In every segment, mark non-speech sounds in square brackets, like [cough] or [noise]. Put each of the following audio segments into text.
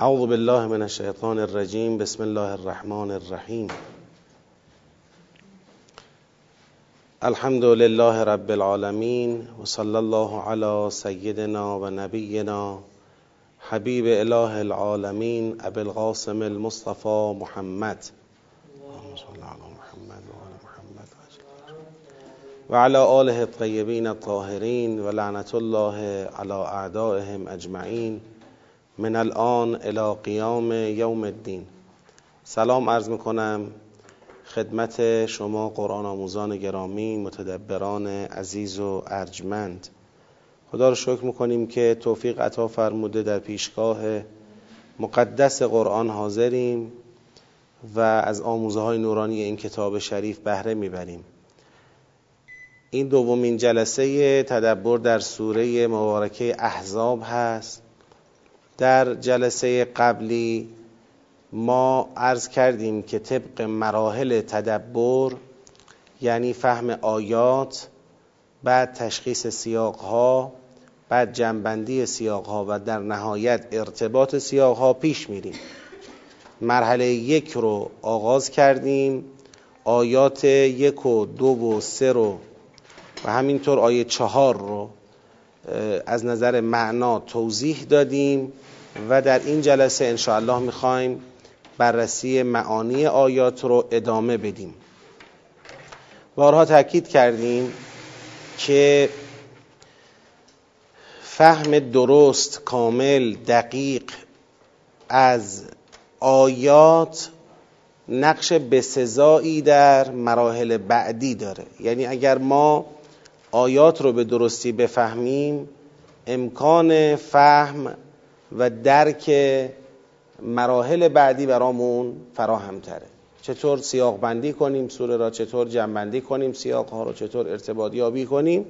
اعوذ بالله من الشیطان الرجیم. بسم الله الرحمن الرحیم. الحمد لله رب العالمین و صلی الله علی سیدنا و نبینا حبیب اله العالمین ابی القاسم المصطفى محمد. و علی آله الطیبین الطاهرین و لعنت الله علی اعدائهم اجمعین. من الان الى قیام یوم الدین. سلام عرض می‌کنم خدمت شما قرآن آموزان گرامی متدبران عزیز و ارجمند. خدا رو شکر می‌کنیم که توفیق عطا فرموده در پیشگاه مقدس قرآن حاضریم و از آموزه های نورانی این کتاب شریف بهره می‌بریم. این دومین جلسه تدبر در سوره مبارکه احزاب هست. در جلسه قبلی ما عرض کردیم که طبق مراحل تدبر یعنی فهم آیات بعد تشخیص سیاقها بعد جنبندی سیاقها و در نهایت ارتباط سیاقها پیش میریم. مرحله یک رو آغاز کردیم آیات یک و دو و سه رو و همینطور آیه چهار رو از نظر معنا توضیح دادیم. و در این جلسه انشاءالله می‌خوایم بررسی معانی آیات رو ادامه بدیم. بارها تاکید کردیم که فهم درست کامل دقیق از آیات نقش بسزایی در مراحل بعدی داره. یعنی اگر ما آیات رو به درستی بفهمیم امکان فهم و درک مراحل بعدی برامون فراهم تره چطور سیاق بندی کنیم سوره را چطور جمع بندی کنیم سیاق ها رو چطور ارتباط یابی کنیم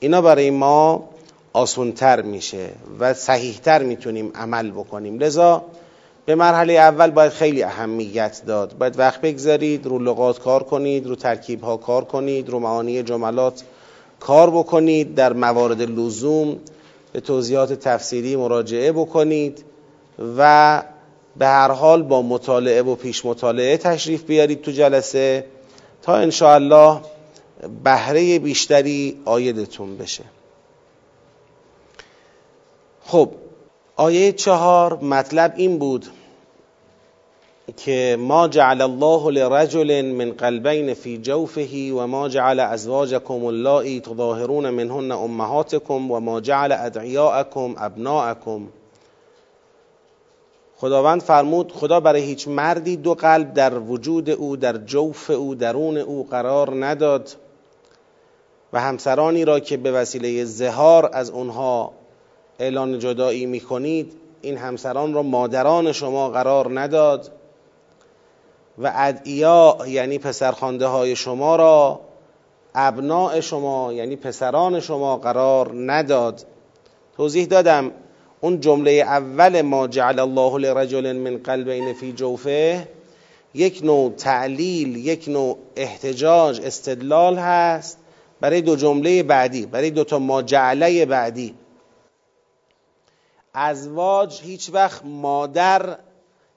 اینا برای ما آسونتر میشه و صحیحتر می‌تونیم عمل بکنیم. لذا به مرحله اول باید خیلی اهمیت داد. باید وقت بگذارید رو لغات کار کنید رو ترکیب ها کار کنید رو معانی جملات کار بکنید در موارد لزوم به توضیحات تفسیری مراجعه بکنید و به هر حال با مطالعه و پیش مطالعه تشریف بیارید تو جلسه تا انشاءالله بهره بیشتری آیدتون بشه. خب آیه چهار مطلب این بود. که ما جعل الله لرجل من قلبین فی جوفه و ما جعل ازواجکم اللائي تظاهرون منهن امهاتکم و ما جعل ادعیاءکم ابناءکم. خداوند فرمود خدا برای هیچ مردی دو قلب در وجود او در جوف او درون او قرار نداد و همسرانی را که به وسیله زهار از اونها اعلان جدایی می کنید این همسران را مادران شما قرار نداد. و ادعیا یعنی پسرخانده های شما را ابناع شما یعنی پسران شما قرار نداد. توضیح دادم اون جمله اول ما جعل الله لرجل من قلبین فی جوفه یک نوع تعلیل یک نوع احتجاج استدلال هست برای دو جمله بعدی برای دو تا ما جعله بعدی. ازواج هیچ وقت مادر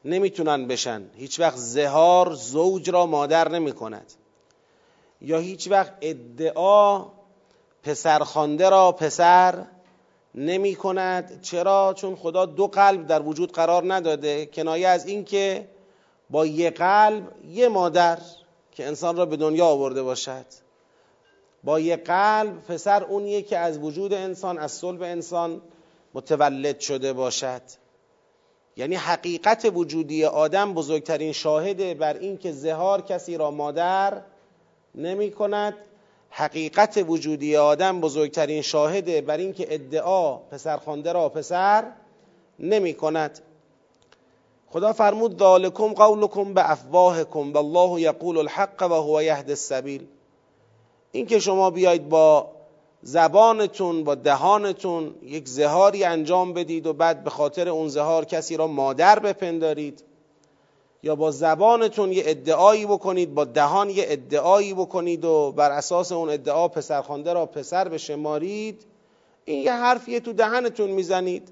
نمی‌تونن بشن. هیچ وقت زهار زوج را مادر نمی کند یا هیچ وقت ادعا پسرخوانده را پسر نمی کند چرا؟ چون خدا دو قلب در وجود قرار نداده. کنایه از اینکه با یه قلب یه مادر که انسان را به دنیا آورده باشد. با یه قلب پسر اونیه که از وجود انسان از صلب انسان متولد شده باشد. یعنی حقیقت وجودی آدم بزرگترین شاهده بر این که زهار کسی را مادر نمی کند حقیقت وجودی آدم بزرگترین شاهده بر این که ادعا پسرخوانده را پسر نمی کند خدا فرمود ذالکم قولکم به افواهکم والله یقول الحق و هو یهد السبیل. این که شما بیاید با زبانتون با دهانتون یک زهاری انجام بدید و بعد به خاطر اون زهار کسی را مادر بپندارید. یا با زبانتون یه ادعایی بکنید با دهان یه ادعایی بکنید و بر اساس اون ادعا پسرخوانده را پسر بشمارید. این یه حرفیه تو دهنتون می‌زنید.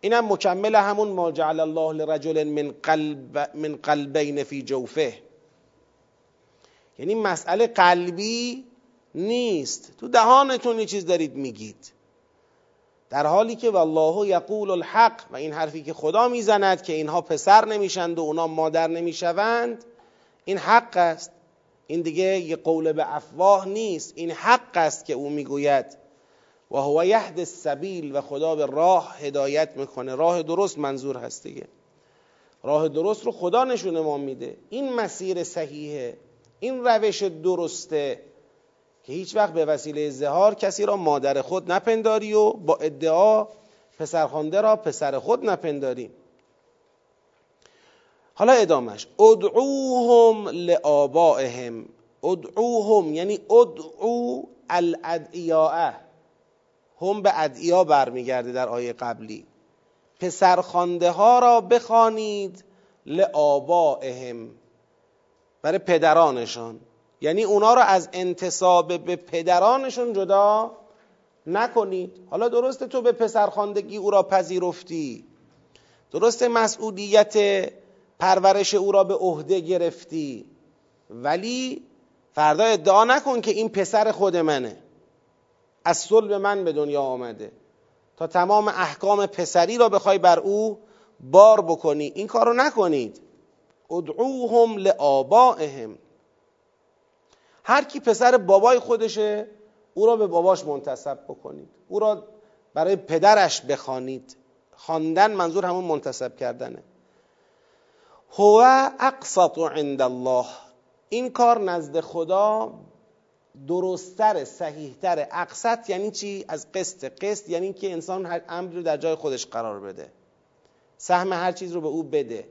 اینم مکمل همون ما جعل الله لرجل من قلب من قلبین فی جوفه. یعنی مسئله قلبی نیست. تو دهانتون چیز دارید میگید. در حالی که والله یقول الحق و این حرفی که خدا می‌زند که اینها پسر نمیشند و اونا مادر نمی‌شوند این حق است. این دیگه یه قول به افواه نیست. این حق است که او می‌گوید. و هو یهد السبیل و خدا به راه هدایت می‌کنه. راه درست منظور هست دیگه. راه درست رو خدا نشون ما میده. این مسیر صحیحه. این روش درسته. که هیچ وقت به وسیله زهار کسی را مادر خود نپنداری و با ادعا پسرخوانده را پسر خود نپنداری. حالا ادامش ادعوهم لآبائهم. ادعوهم یعنی ادعو الادعیاء. هم به ادعیا برمیگرده در آیه قبلی. پسرخوانده ها را بخوانید لآبائهم. برای پدرانشان. یعنی اونا رو از انتصاب به پدرانشون جدا نکنید. حالا درسته تو به پسرخواندگی او را پذیرفتی. درسته مسئولیت پرورش او را به عهده گرفتی. ولی فردا ادعا نکن که این پسر خود منه. از صلب من به دنیا آمده. تا تمام احکام پسری را بخوای بر او بار بکنی. این کارو نکنید. ادعوهم لآبائهم. هر کی پسر بابای خودشه او را به باباش منتصب بکنید. او را برای پدرش بخوانید. خواندن منظور همون منتصب کردنه. هو اقسط عند الله. این کار نزد خدا درستتر صحیحتر. اقسط یعنی چی؟ از قسط. قسط یعنی که انسان هر امری رو در جای خودش قرار بده. سهم هر چیز رو به او بده.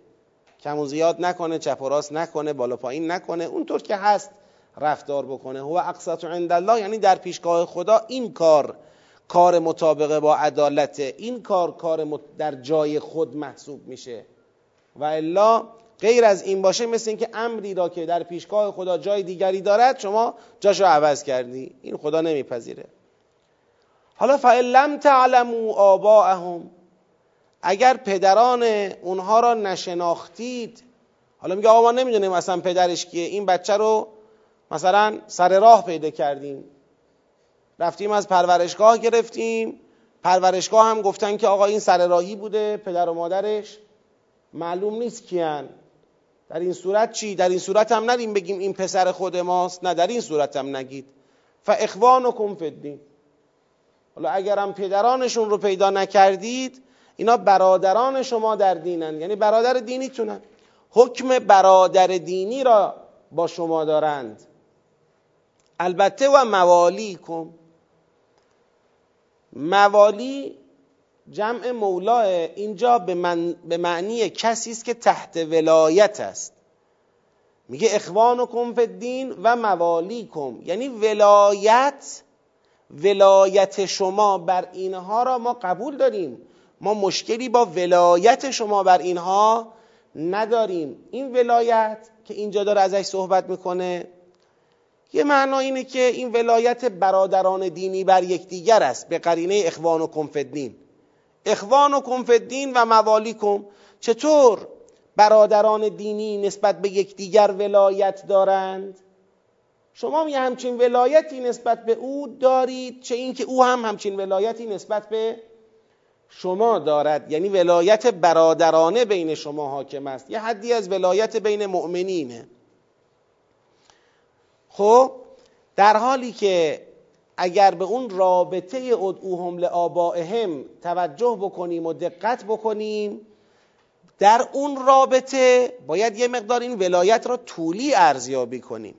کم و زیاد نکنه چپ و راست نکنه بالا پایین نکنه. اونطور که هست رفتار بکنه. هو اقسط عند الله یعنی در پیشگاه خدا این کار کار مطابقه با عدالت این کار کار در جای خود محسوب میشه. و الا غیر از این باشه مثل اینکه امری را که در پیشگاه خدا جای دیگری دارد شما جاشو عوض کردی. این خدا نمیپذیره. حالا فعل لم تعلموا آباءهم اگر پدران اونها را نشناختید حالا میگه آقا ما نمی‌دونیم اصلا پدرش کیه این بچه رو مثلا سر راه پیدا کردیم. رفتیم از پرورشگاه گرفتیم. پرورشگاه هم گفتن که آقا این سر راهی بوده پدر و مادرش. معلوم نیست کیان. در این صورت چی؟ در این صورت هم ندیم بگیم این پسر خود ماست. نه در این صورت هم نگید. فاخوانکم فی الدین. حالا اگرم پدرانشون رو پیدا نکردید اینا برادران شما در دینن. یعنی برادر دینیتونن. حکم برادر دینی را با شما دارند. البته و موالی کن. موالی جمع مولاه اینجا به, من به معنی کسی است که تحت ولایت است. میگه اخوانکم فی الدین و موالیکم یعنی ولایت ولایت شما بر اینها را ما قبول داریم. ما مشکلی با ولایت شما بر اینها نداریم. این ولایت که اینجا داره ازش صحبت می‌کنه یه معنا اینه که این ولایت برادران دینی بر یکدیگر است به قرینه اخوان و کنفدین. اخوان و کنفدین و موالیکم. چطور برادران دینی نسبت به یکدیگر ولایت دارند؟ شما یه همچین ولایتی نسبت به او دارید چه اینکه او هم همچین ولایتی نسبت به شما دارد. یعنی ولایت برادرانه بین شما حاکم است. یه حدی از ولایت بین مؤمنینه. خب در حالی که اگر به اون رابطه ادعوهم لآبائهم توجه بکنیم و دقت بکنیم در اون رابطه باید یه مقدار این ولایت را طولی ارزیابی کنیم.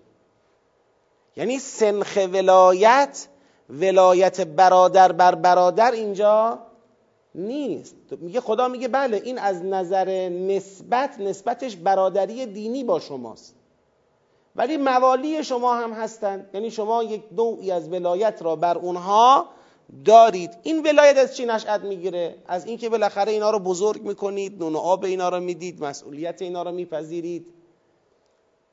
یعنی سنخ ولایت ولایت برادر بر برادر اینجا نیست. میگه خدا میگه بله این از نظر نسبت نسبتش برادری دینی با شماست. ولی موالی شما هم هستند یعنی شما یک نوعی از ولایت را بر اونها دارید. این ولایت از چی نشأت می‌گیره؟ از اینکه بالاخره اینا رو بزرگ می‌کنید نون و آب اینا رو می‌دید مسئولیت اینا رو میپذیرید.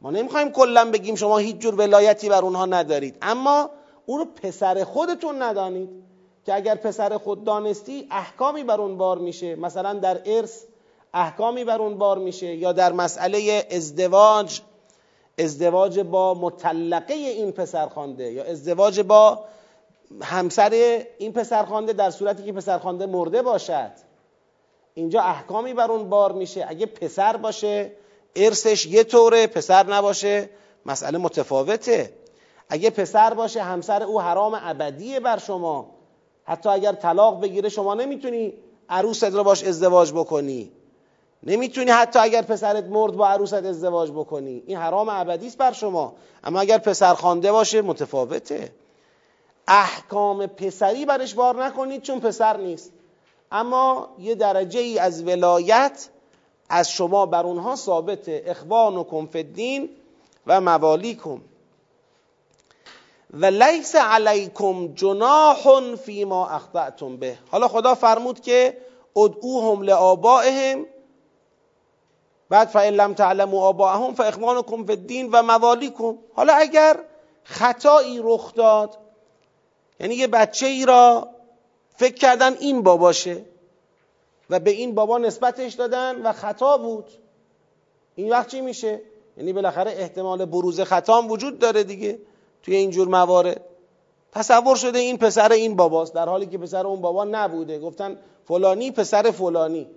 ما نمی‌خوایم کلا بگیم شما هیچ جور ولایتی بر اونها ندارید. اما اون رو پسر خودتون ندانید که اگر پسر خود دانستی احکامی بر اون بار میشه. مثلا در ارث احکامی بر اون بار میشه یا در مسئله ازدواج. ازدواج با مطلقه این پسرخوانده یا ازدواج با همسر این پسرخوانده در صورتی که پسرخوانده مرده باشد. اینجا احکامی بر اون بار میشه. اگه پسر باشه ارثش یه طوره پسر نباشه مسئله متفاوته. اگه پسر باشه همسر او حرام ابدیه بر شما. حتی اگر طلاق بگیره شما نمی‌تونی عروست رو باش ازدواج بکنی. نمی‌تونی حتی اگر پسرت مرد با عروست ازدواج بکنی. این حرام ابدی است بر شما. اما اگر پسر خوانده باشه متفاوته. احکام پسری برش بار نکنید چون پسر نیست. اما یه درجه ای از ولایت از شما بر اونها ثابته. اخوان و کنفدین و موالیکم. و لیس علیکم جناح فیما اخطأتم به. حالا خدا فرمود که ادعوهم لآبائهم بعد فإن لم تعلموا آباءهم فاخوانکم فی الدین و موالیکم حالا اگر خطایی رخ داد یعنی یه بچه ای را فکر کردن این باباشه و به این بابا نسبتش دادن و خطا بود. این وقت چی میشه؟ یعنی بالاخره احتمال بروز خطا وجود داره دیگه توی اینجور موارد. تصور شده این پسر این باباست در حالی که پسر اون بابا نبوده. گفتن فلانی پسر فلانی.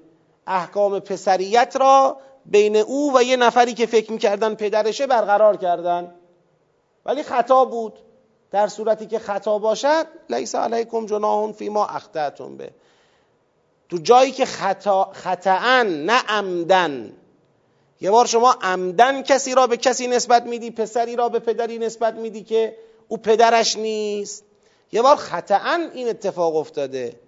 احکام پسریت را بین او و یه نفری که فکر می‌کردن پدرشه برقرار کردن. ولی خطا بود. در صورتی که خطا باشد لیس علیکم جناح فیما اخطأتم به. تو جایی که خطا خطا نه عمدن. یه بار شما عمدن کسی را به کسی نسبت میدی پسری را به پدری نسبت میدی که او پدرش نیست. یه بار خطا این اتفاق افتاده.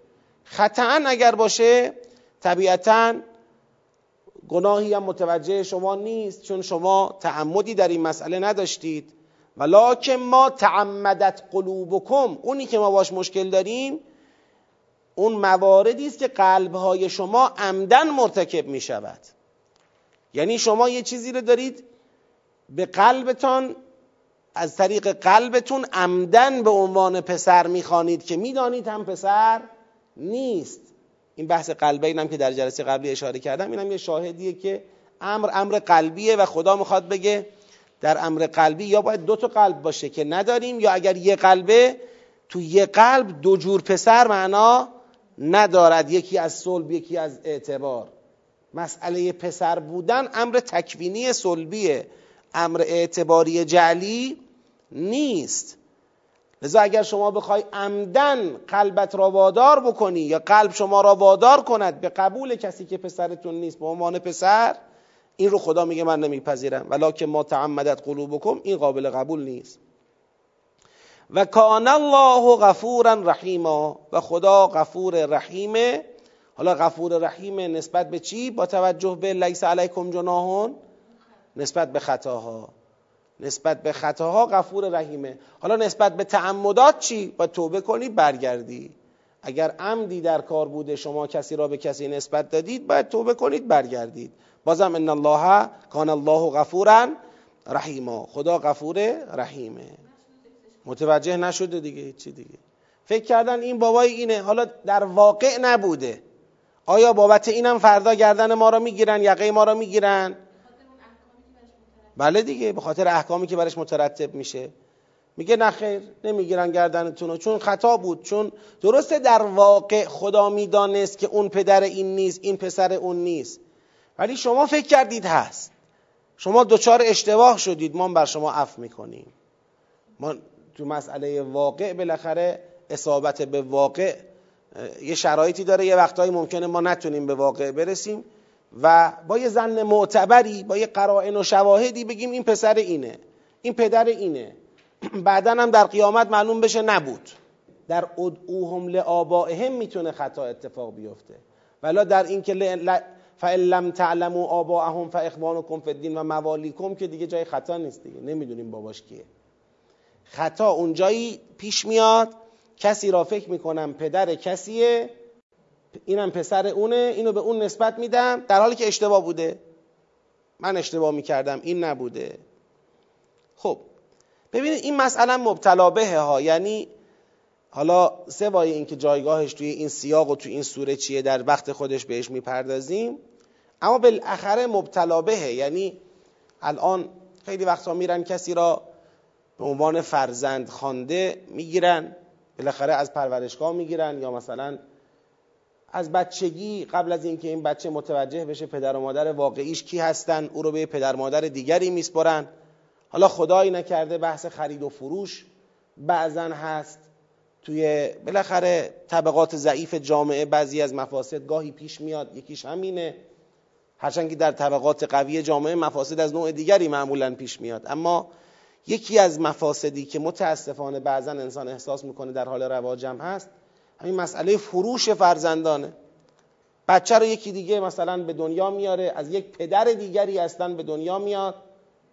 خطا اگر باشه طبیعتا گناهی هم متوجه شما نیست چون شما تعمدی در این مسئله نداشتید. ولکن ما تعمدت قلوبکم اونی که ما باش مشکل داریم اون مواردی است که قلبهای شما عمدن مرتکب می شود یعنی شما یه چیزی رو دارید به قلبتان از طریق قلبتون عمدن به عنوان پسر می‌خوانید که می‌دانید هم پسر نیست. این بحث قلبه اینم که در جلسه قبلی اشاره کردم اینم یه شاهدیه که امر امر قلبیه و خدا می‌خواد بگه در امر قلبی یا باید دو تا قلب باشه که نداریم یا اگر یه قلبه تو یه قلب دو جور پسر معنا ندارد یکی از صلب یکی از اعتبار. مسئله پسر بودن امر تکوینی صلبیه امر اعتباری جعلی نیست. لذا اگر شما بخوای عمدن قلبت را وادار بکنی یا قلب شما را وادار کند به قبول کسی که پسرتون نیست به عنوان پسر این رو خدا میگه من نمیپذیرم. ولکن ما تعمدت قلوبکم این قابل قبول نیست. و کان الله غفورا رحیما و خدا غفور رحیمه حالا غفور رحیم نسبت به چی؟ با توجه به لیس علیکم جناحون؟ نسبت به خطاها. نسبت به خطاها غفور رحیمه. حالا نسبت به تعمدات چی؟ با توبه کنی برگردی. اگر عمدی در کار بوده شما کسی را به کسی نسبت دادید باید توبه کنید برگردید. بازم ان الله کان الله غفورا رحیما. خدا غفور رحیمه. متوجه نشده دیگه چی دیگه. فکر کردن این بابای اینه. حالا در واقع نبوده. آیا بابت اینم فردا گردن ما را می‌گیرن یقه ما را می‌گیرن؟ بله دیگه به خاطر احکامی که برش مترتب میشه. میگه نخیر نمی‌گیرن گردنتون چون خطا بود چون درسته در واقع خدا می‌دانست که اون پدر این نیست این پسر اون نیست. ولی شما فکر کردید هست. شما دچار اشتباه شدید. ما بر شما عفو می‌کنیم. ما تو مسئله واقع بالاخره اصابت به واقع یه شرایطی داره. یه وقتهایی ممکنه ما نتونیم به واقع برسیم. و با یه زن معتبری با یه قرائن و شواهدی بگیم این پسر اینه این پدر اینه. [clears throat] بعدا هم در قیامت معلوم بشه نبود. در ادعوهم لآبائهم می‌تونه خطا اتفاق بیفته. ولا در این که فَإِن لَمْ تَعْلَمُوا آبَاءَهُمْ فَإِخْوَانُكُمْ فِي الدِّينِ و که دیگه جای خطا نیست دیگه. نمی‌دونیم باباش کیه. خطا اونجایی پیش میاد کسی را فکر می‌کنم پدر کسیه اینم پسر اونه اینو به اون نسبت میدم. در حالی که اشتباه بوده. من اشتباه می‌کردم این نبوده. خب ببینید این مسئله مبتلا به ها. یعنی حالا سوای اینکه جایگاهش توی این سیاق و توی این سوره چیه در وقت خودش بهش می‌پردازیم. اما بالاخره مبتلا بهه یعنی الان خیلی وقتا میرن کسی را به عنوان فرزند خانده می‌گیرن بالاخره از پرورشگاه می‌گیرن یا مثلا از بچگی قبل از اینکه این بچه متوجه بشه پدر و مادر واقعیش کی هستن او رو به پدر مادر دیگری میسپرن حالا خدایی نکرده بحث خرید و فروش بعضا هست. توی بالاخره طبقات ضعیف جامعه بعضی از مفاسد گاهی پیش میاد یکیش همینه. هرچند که در طبقات قوی جامعه مفاسد از نوع دیگری معمولا پیش میاد. اما یکی از مفاسدی که متاسفانه بعضا انسان احساس می‌کنه در حال رواجم هست همین مسئله فروش فرزندانه. بچه رو یکی دیگه مثلا به دنیا میاره از یک پدر دیگری اصلا به دنیا میاد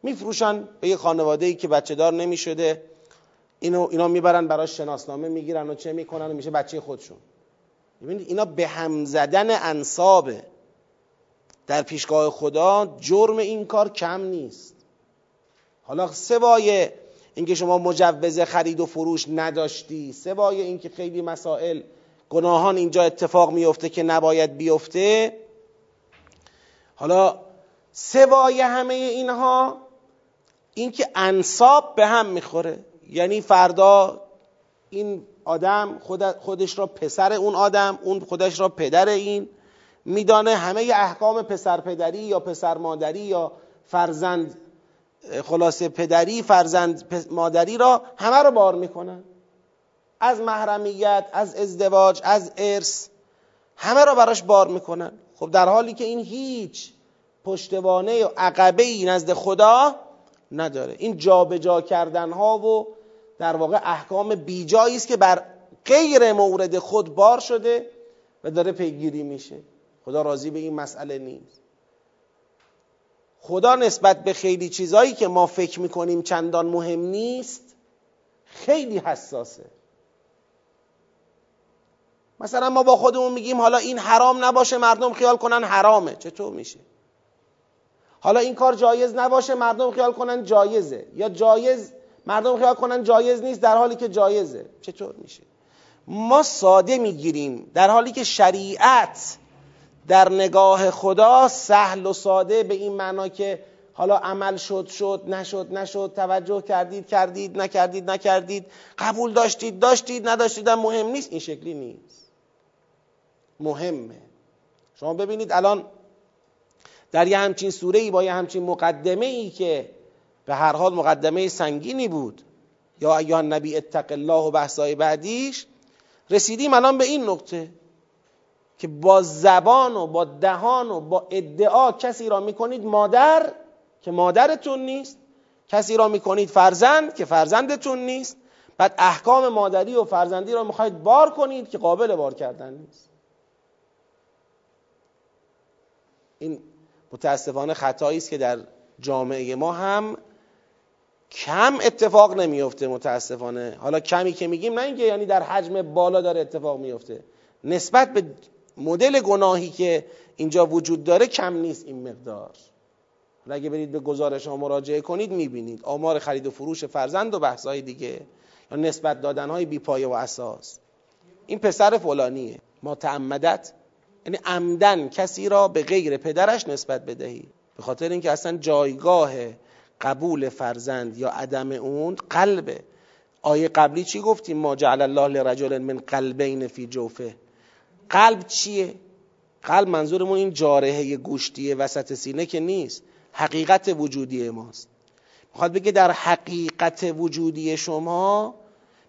میفروشن به یک خانواده ای که بچه دار نمی‌شده. اینو اینا می‌برن براش شناسنامه می‌گیرن و چه می‌کنن و میشه بچه خودشون. ببینید اینا به هم زدن انصابه. در پیشگاه خدا جرم این کار کم نیست. حالا سوای اینکه شما مجوز خرید و فروش نداشتی. سوای اینکه خیلی مسائل گناهان اینجا اتفاق میفته که نباید بیفته. حالا سوای همه اینها اینکه انصاب به هم می‌خوره. یعنی فردا این آدم خودش را پسر اون آدم اون خودش را پدر این. میدانه همه احکام پسر پدری یا پسر مادری یا فرزند خلاصه پدری فرزند مادری را همه رو بار می‌کنن. از محرمیت از ازدواج از ارث همه را براش بار می‌کنن. خب در حالی که این هیچ پشتوانه و عقبه ای نزد خدا نداره. این جابجا جا کردن ها و در واقع احکام بیجایی است که بر غیر مورد خود بار شده و داره پیگیری میشه. خدا راضی به این مسئله نیست. خدا نسبت به خیلی چیزهایی که ما فکر می‌کنیم چندان مهم نیست خیلی حساسه. مثلا ما با خودمون میگیم حالا این حرام نباشه مردم خیال کنن حرامه. چطور میشه؟ حالا این کار جایز نباشه مردم خیال کنن جایزه. یا جایز مردم خیال کنن جایز نیست در حالی که جایزه. چطور میشه؟ ما ساده می‌گیریم در حالی که شریعت در نگاه خدا سهل و ساده به این معنا که حالا عمل شد شد نشد نشد توجه کردید کردید نکردید نکردید قبول داشتید داشتید نداشتید مهم نیست. این شکلی نیست. مهمه. شما ببینید الان در یه همچین سوره ای با یه همچین مقدمه ای که به هر حال مقدمه سنگینی بود. یا ایها نبی اتق الله و بحثای بعدیش رسیدیم الان به این نقطه. که با زبان و با دهان و با ادعا کسی را می‌کنید مادر که مادرتون نیست. کسی را می‌کنید فرزند که فرزندتون نیست. بعد احکام مادری و فرزندی را می‌خواید بار کنید که قابل بار کردن نیست. این متاسفانه خطایی است که در جامعه ما هم کم اتفاق نمیفته متاسفانه. حالا کمی که میگیم نه اینکه یعنی در حجم بالا داره اتفاق میفته نسبت به مدل گناهی که اینجا وجود داره کم نیست این مقدار. اگه برید به گزارش ها مراجعه کنید می‌بینید. آمار خرید و فروش فرزند و بحثای دیگه یا نسبت دادن های بی پایه و اساس. این پسر فلانیه. ما تعمدت یعنی عمدن کسی را به غیر پدرش نسبت بدهید. به خاطر اینکه اصلا جایگاه قبول فرزند یا عدم اون قلبه. آیه قبلی چی گفتیم؟ ما جعل الله لرجل من قلبین فی جوفه. قلب چیه؟ قلب منظورمون این جارحه گوشتی وسط سینه که نیست. حقیقت وجودی ماست. می‌خواد بگه در حقیقت وجودی شما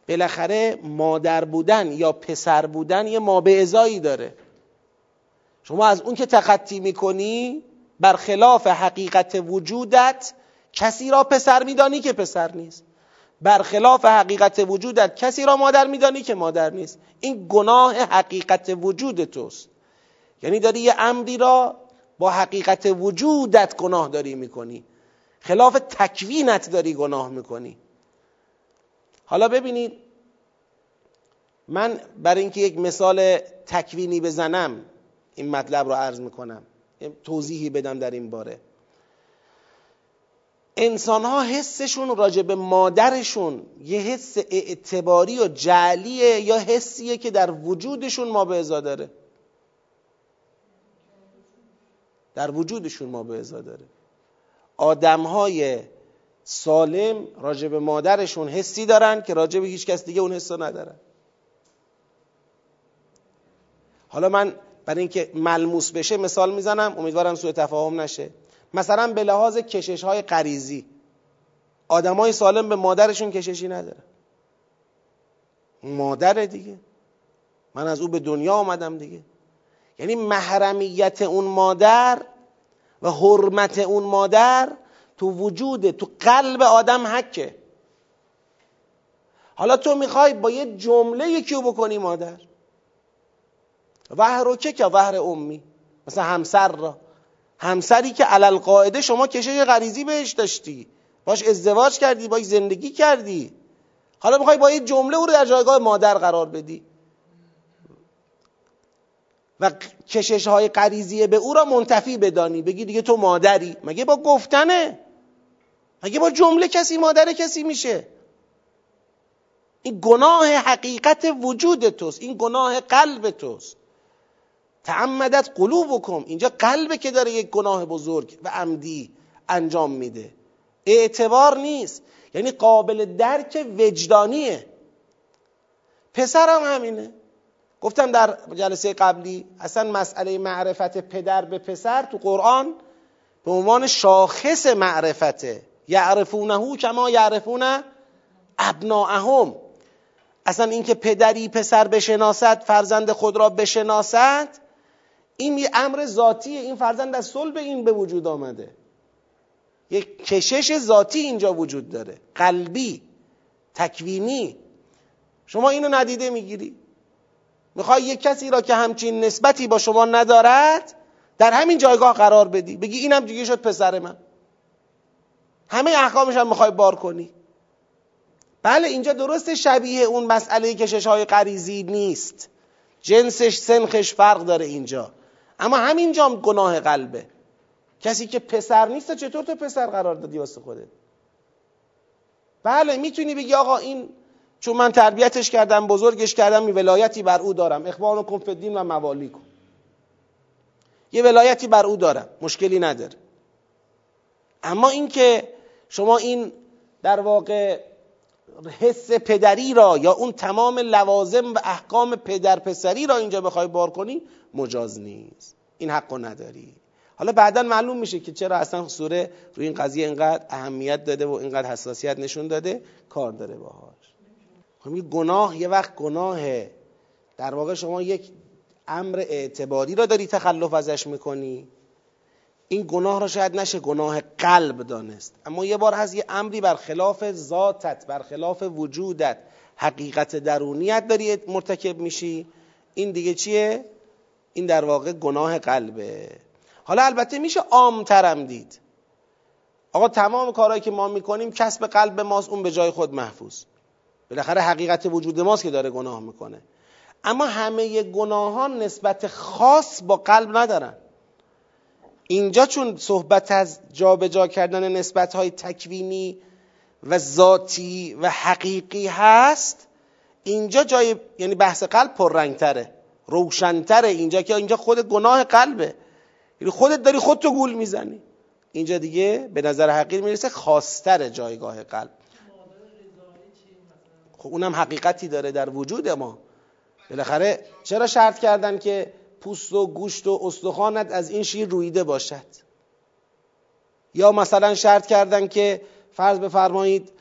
بالاخره مادر بودن یا پسر بودن یه ما به ازایی داره. شما از اون که تخطی می‌کنی برخلاف حقیقت وجودت کسی را پسر میدانی که پسر نیست. برخلاف حقیقت وجودت کسی را مادر میدانی که مادر نیست. این گناه حقیقت وجود توست. یعنی داری یه امری را با حقیقت وجودت گناه داری می‌کنی. خلاف تکوینت داری گناه می‌کنی. حالا ببینید من برای اینکه یک مثال تکوینی بزنم این مطلب رو عرض می‌کنم. توضیحی بدم در این باره. انسان ها حسشون راجع به مادرشون یه حس اعتباری و جعلیه یا حسیه که در وجودشون ما به ازا داره؟ در وجودشون ما به ازا داره. آدم های سالم راجع به مادرشون حسی دارن که راجع به هیچ کس دیگه اون حس ندارن. حالا من برای اینکه ملموس بشه مثال می‌زنم امیدوارم سوء تفاهم نشه. مثلا به لحاظ کشش های غریزی. آدمای سالم به مادرشون کششی نداره مادر دیگه. من از او به دنیا آمدم دیگه. یعنی محرمیت اون مادر و حرمت اون مادر تو وجود تو قلب آدم حکه. حالا تو می‌خوای با یه جمله یکیو بکنی مادر. وحر که که وحر امی؟ مثلا همسر را. همسری که علل قاعده شما کشش غریزی بهش داشتی. باش ازدواج کردی باش زندگی کردی. حالا می‌خوای با یه جمله او رو در جایگاه مادر قرار بدی. و کشش های غریزی به او را منتفی بدانی. بگی دیگه تو مادری. مگه با گفتنه؟ مگه با جمله کسی مادر کسی میشه؟ این گناه حقیقت وجود توست. این گناه قلب توست. تعمدت قلوبکم. اینجا قلبه که داره یک گناه بزرگ و عمدی انجام میده. اعتبار نیست. یعنی قابل درک وجدانیه. پسرم همینه. گفتم در جلسه قبلی اصلا مسئله معرفت پدر به پسر تو قرآن به عنوان شاخص معرفته. یعرفونه کما یعرفون ابناءهم. اصلا اینکه پدری پسر بشناسد فرزند خود را بشناسد این یه امر ذاتیه این فرزند از صلب این به وجود آمده. یک کشش ذاتی اینجا وجود داره. قلبی تکوینی. شما اینو ندیده می‌گیری. می‌خوای یک کسی را که همچین نسبتی با شما ندارد در همین جایگاه قرار بدی. بگی اینم دیگه شد پسر من. همه احکامش هم می‌خوای بار کنی. بله اینجا درست شبیه اون مسئله کشش های قریزی نیست. جنسش سنخش فرق داره اینجا. اما همینجا گناه قلبه. کسی که پسر نیست چطور تو پسر قرار دادی واسه خودت؟ بله می‌تونی بگی آقا این چون من تربیتش کردم بزرگش کردم یه ولایتی بر او دارم. اخوان و کنفدین و موالی کن. یه ولایتی بر او دارم. مشکلی نداره. اما اینکه شما این در واقع حس پدری را یا اون تمام لوازم و احکام پدر پسری را اینجا بخوای بار کنی مجاز نیست. این حقو نداری. حالا بعدا معلوم میشه که چرا اصلا سوره روی این قضیه اینقدر اهمیت داده و اینقدر حساسیت نشون داده. کار داره باهاش. خب گناه یه وقت گناهه. در واقع شما یک امر اعتباری را داری تخلف ازش می‌کنی. این گناه را شاید نشه گناه قلب دانست. اما یه بار هست یه امری برخلاف ذاتت برخلاف وجودت حقیقت درونیت داری مرتکب میشی. این دیگه چیه؟ این در واقع گناه قلبه. حالا البته میشه عامترم دید. آقا تمام کارهایی که ما می‌کنیم کسب قلب ماست اون به جای خود محفوظ. بالاخره حقیقت وجود ماست که داره گناه می‌کنه. اما همه گناهان نسبت خاص با قلب ندارن. اینجا چون صحبت از جابجا جا کردن نسبت های تکوینی و ذاتی و حقیقی هست اینجا جای یعنی بحث قلب پررنگتره روشنتره اینجا که اینجا خود گناه قلبه. یعنی خودت داری خودتو گول می‌زنی. اینجا دیگه به نظر حقیر می‌رسه خواستر جایگاه قلب. خب اونم حقیقتی داره در وجود ما. بالاخره چرا شرط کردن که پوست و گوشت و استخوانت از این شیر رویده باشد. یا مثلا شرط کردن که فرض بفرمایید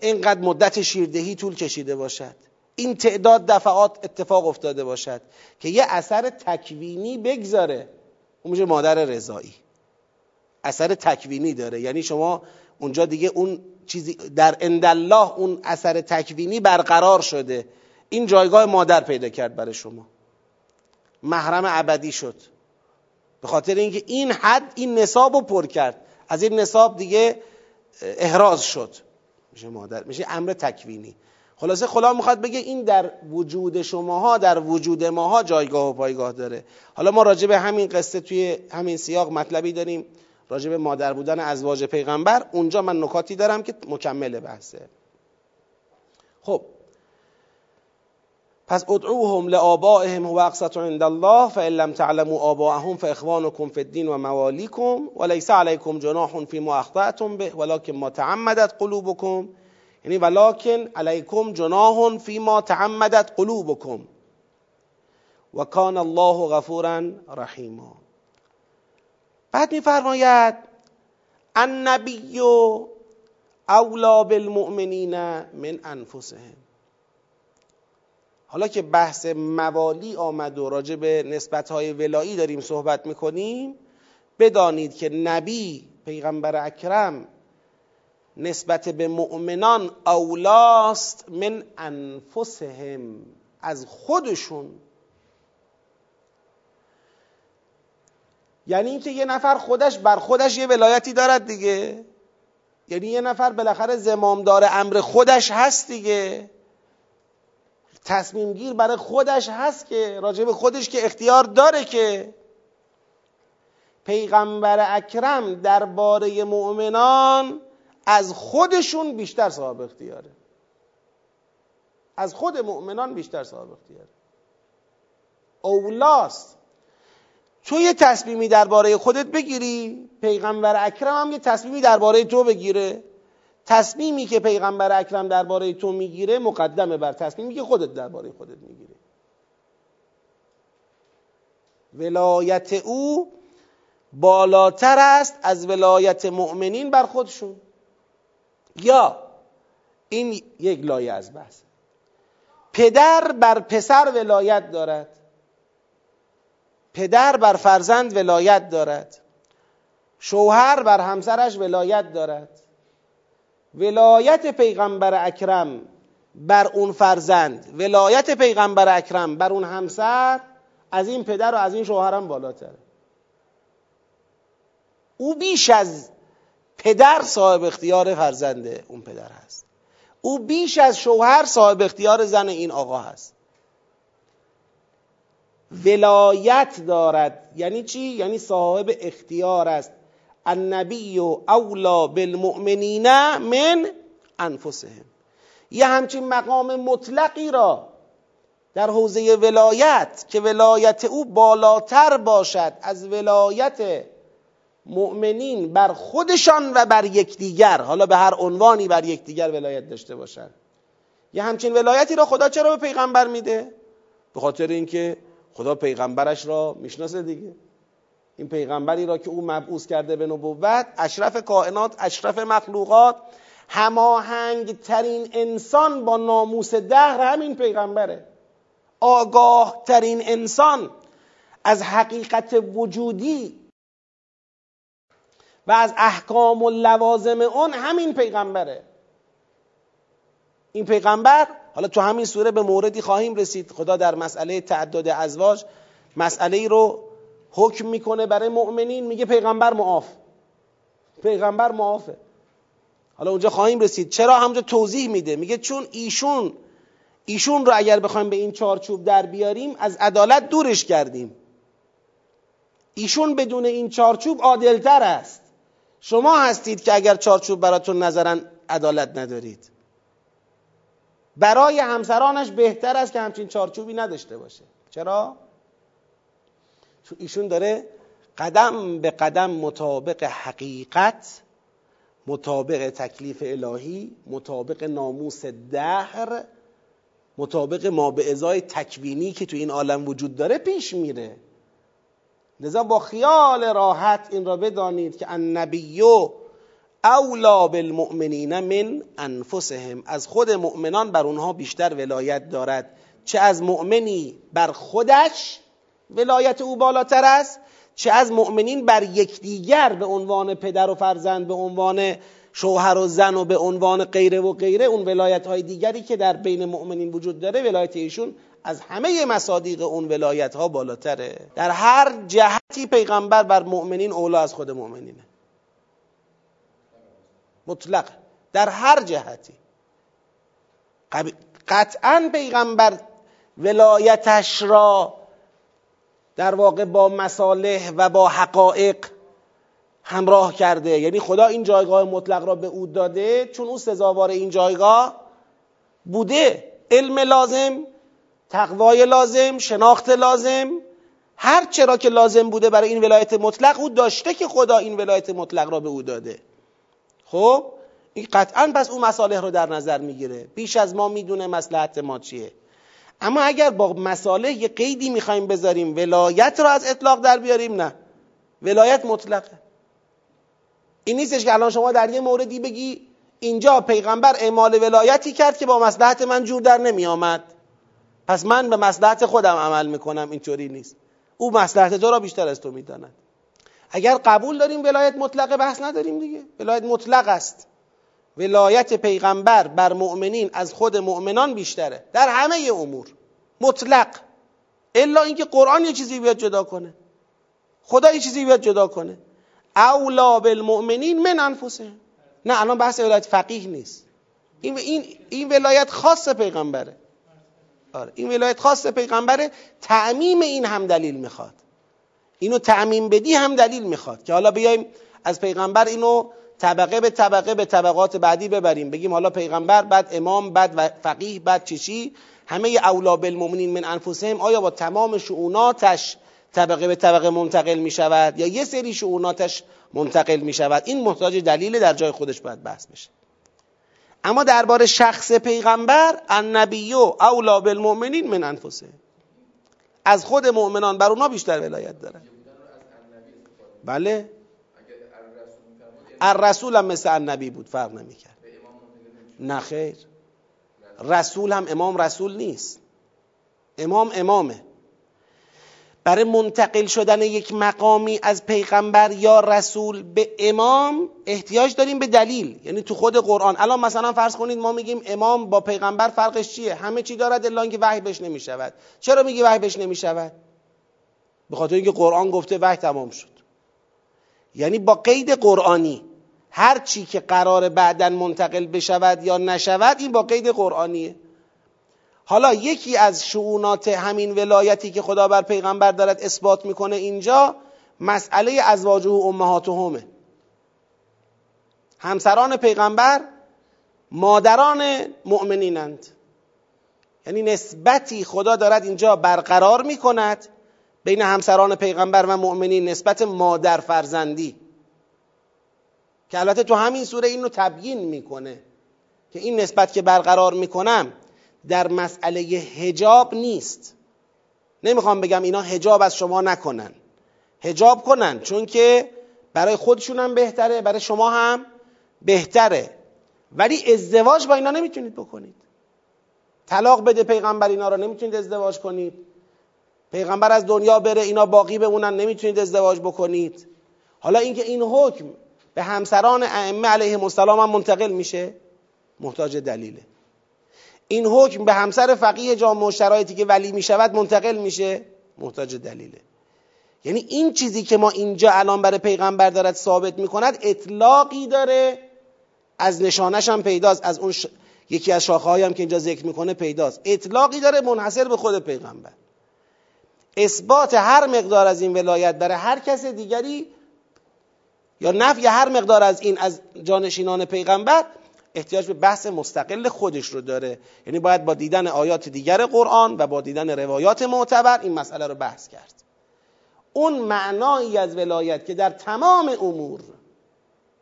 اینقدر مدت شیردهی طول کشیده باشد. این تعداد دفعات اتفاق افتاده باشد که یه اثر تکوینی بگذاره. اون میشه مادر رضایی. اثر تکوینی داره. یعنی شما اونجا دیگه اون چیزی در اندالله اون اثر تکوینی برقرار شده. این جایگاه مادر پیدا کرد برای شما. محرم ابدی شد. به خاطر اینکه این حد این نصاب رو پر کرد. از این نصاب دیگه احراز شد. میشه مادر میشه امر تکوینی. خلاصه خدا می‌خواد بگه این در وجود شماها در وجود ماها جایگاه و پایگاه داره. حالا ما راجع به همین قصه توی همین سیاق مطلبی داریم. راجع به مادر بودن ازواج پیغمبر اونجا من نکاتی دارم که مکمل بحثه. خب پس ادعوهم لآبائهم و اقسط عند الله فإن لم تعلموا آباءهم فإخوانكم في الدين ومواليكم وليس عليكم جناح فيما أخطأتم به ولكن ما تعمدت قلوبكم یعنی ولكن عليكم جناح فيما تعمدت قلوبكم و کان الله غفورا رحیما. بعد میفرماید النبی اولا بالمؤمنین من انفسهم. حالا که بحث موالی آمد و راجع به نسبت های ولایی داریم صحبت می‌کنیم بدانید که نبی پیغمبر اکرم نسبت به مؤمنان اولاست من انفسهم از خودشون. یعنی اینکه یه نفر خودش بر خودش یه ولایتی دارد دیگه. یعنی یه نفر بالاخره زمامدار امر خودش هست دیگه. تصمیم گیر برای خودش هست که راجع به خودش که اختیار داره که پیغمبر اکرم درباره مؤمنان از خودشون بیشتر صاحب اختیاره. از خود مؤمنان بیشتر صاحب اختیاره. اولاست. تو یه تصمیمی درباره خودت بگیری پیغمبر اکرم هم یه تصمیمی درباره تو بگیره. تصمیمی که پیغمبر اکرم درباره تو می‌گیره مقدمه بر تصمیمی که خودت درباره خودت می‌گیره ولایت او بالاتر است از ولایت مؤمنین بر خودشون. یا این یک لایه از بحث. پدر بر پسر ولایت دارد. پدر بر فرزند ولایت دارد. شوهر بر همسرش ولایت دارد. ولایت پیغمبر اکرم بر اون فرزند. ولایت پیغمبر اکرم بر اون همسر از این پدر و از این شوهرم بالاتره. او بیش از پدر صاحب اختیار فرزند اون پدر هست. او بیش از شوهر صاحب اختیار زن این آقا هست. ولایت دارد. یعنی چی؟ یعنی صاحب اختیار است. النبی اولا بالمؤمنین من انفسهم. یه همچین مقام مطلقی را در حوزه ولایت که ولایت او بالاتر باشد از ولایت مؤمنین بر خودشان و بر یکدیگر حالا به هر عنوانی بر یکدیگر ولایت داشته باشند. یه همچین ولایتی را خدا چرا به پیغمبر میده؟ به خاطر اینکه خدا پیغمبرش را می‌شناسه دیگه. این پیغمبری را که او مبعوث کرده به نبوت اشرف کائنات اشرف مخلوقات هماهنگ ترین انسان با ناموس دهر همین پیغمبره. آگاه ترین انسان از حقیقت وجودی و از احکام و لوازم اون همین پیغمبره. این پیغمبر حالا تو همین سوره به موردی خواهیم رسید. خدا در مسئله تعدد ازواج مسئله ای رو حکم می‌کنه برای مؤمنین میگه پیغمبر معاف. پیغمبر معافه. حالا اونجا خواهیم رسید. چرا همونجا توضیح میده؟ میگه چون ایشون ایشون رو اگر بخوایم به این چارچوب در بیاریم از عدالت دورش کردیم. ایشون بدون این چارچوب عادلتر است. شما هستید که اگر چارچوب براتون نظرن عدالت ندارید. برای همسرانش بهتر است که همچین چارچوبی نداشته باشه. چرا؟ چون ایشون داره قدم به قدم مطابق حقیقت مطابق تکلیف الهی مطابق ناموس دهر مطابق ما به ازای تکوینی که تو این عالم وجود داره پیش میره. لذا با خیال راحت این را بدانید که النبیو اولا بالمؤمنین من انفسهم. از خود مؤمنان بر اونها بیشتر ولایت دارد. چه از مؤمنی بر خودش ولایت او بالاتر است چه از مؤمنین بر یکدیگر به عنوان پدر و فرزند به عنوان شوهر و زن و به عنوان غیره و غیره اون ولایت های دیگری که در بین مؤمنین وجود داره ولایت ایشون از همه مصادیق اون ولایت ها بالاتره. در هر جهتی پیغمبر بر مؤمنین اولا از خود مؤمنینه. مطلق. در هر جهتی. قطعا پیغمبر ولایتش را در واقع با مصالح و با حقایق همراه کرده. یعنی خدا این جایگاه مطلق را به او داده چون او سزاوار این جایگاه بوده. علم لازم تقوای لازم شناخت لازم. هر چرا که لازم بوده برای این ولایت مطلق او داشته که خدا این ولایت مطلق را به او داده. خب؟ این قطعا پس او مصالح رو در نظر می‌گیره. بیش از ما می‌دونه مسلحت ما چیه. اما اگر با مصالح یه قیدی می‌خوایم بذاریم ولایت را از اطلاق در بیاریم نه. ولایت مطلقه. این نیستش که الان شما در یه موردی بگی اینجا پیغمبر اعمال ولایتی کرد که با مسلحت من جور در نمی آمد پس من به مسلحت خودم عمل می‌کنم اینطوری نیست. او مسلحت تو را بیشتر از تو می‌داند. اگر قبول داریم ولایت مطلقه بحث نداریم دیگه. ولایت مطلق است. ولایت پیغمبر بر مؤمنین از خود مؤمنان بیشتره. در همه امور. مطلق. الا اینکه قرآن یه چیزی بیاد جدا کنه. خدا یه چیزی بیاد جدا کنه. اولا بالمؤمنین من انفسهم. نه الان بحث ولایت فقیه نیست. این این این ولایت خاص پیغمبره. آره این ولایت خاص پیغمبره تعمیم این هم دلیل می‌خواد. اینو تعمیم بدی هم دلیل می‌خواد. که حالا بیایم از پیغمبر اینو طبقه به طبقه به طبقات بعدی ببریم. بگیم حالا پیغمبر بعد امام بعد فقیه بعد چشی همه اولا بالمؤمنین من انفسهم آیا با تمام شعوناتش طبقه به طبقه منتقل می شود؟ یا یه سری شعوناتش منتقل می شود؟ این محتاج دلیل در جای خودش باید بحث بشه. اما درباره شخص پیغمبر النبی اولا بالمؤمنین من انفسه از خود مؤمنان بر اونا بیشتر ولایت داره بله؟ الرسول هم مثل النبی بود فرق نمی‌کرد. نه خیر. رسول هم امام رسول نیست. امام امامه. برای منتقل شدن یک مقامی از پیغمبر یا رسول به امام احتیاج داریم به دلیل. یعنی تو خود قرآن. الان مثلا فرض کنید ما میگیم امام با پیغمبر فرقش چیه؟ همه چی دارد الا اینکه وحی بهش نمی‌شود. چرا میگی وحی بهش نمی‌شود؟ به خاطر اینکه قرآن گفته وحی تمام شد. یعنی با قید قرآنی هر چی که قرار بعدا منتقل بشود یا نشود این با قید قرآنیه. حالا یکی از شعونات همین ولایتی که خدا بر پیغمبر دارد اثبات می‌کنه اینجا مسئله ازواجه و امهاتهمه همسران پیغمبر مادران مؤمنینند. یعنی نسبتی خدا دارد اینجا برقرار می‌کند بین همسران پیغمبر و مؤمنین نسبت مادر فرزندی. که البته تو همین سوره اینو تبیین می‌کنه که این نسبت که برقرار می‌کنم در مسئله هجاب نیست. نمی‌خوام بگم اینا هجاب از شما نکنن. هجاب کنن چون که برای خودشون هم بهتره برای شما هم بهتره. ولی ازدواج با اینا نمی‌تونید بکنید. طلاق بده پیغمبر اینا رو نمی‌تونید ازدواج کنید. پیغمبر از دنیا بره اینا باقی بمونن نمی‌تونید ازدواج بکنید. حالا اینکه این حکم به همسران ائمه علیهم السلام هم منتقل میشه. محتاج دلیله. این حکم به همسر فقیه جامع و شرایطی که ولی می شود منتقل میشه. محتاج دلیله. یعنی این چیزی که ما اینجا الان برای پیغمبر دارد ثابت می کند اطلاقی داره. از نشانش هم پیداست. از اون یکی از شاخه هم که اینجا ذکر می‌کنه پیداست. اطلاقی داره منحصر به خود پیغمبر. اثبات هر مقدار از این ولایت برای هر کس دیگری یا نفی هر مقدار از این از جانشینان پیغمبر احتیاج به بحث مستقل خودش رو داره. یعنی باید با دیدن آیات دیگر قرآن و با دیدن روایات معتبر این مسئله رو بحث کرد. اون معنایی از ولایت که در تمام امور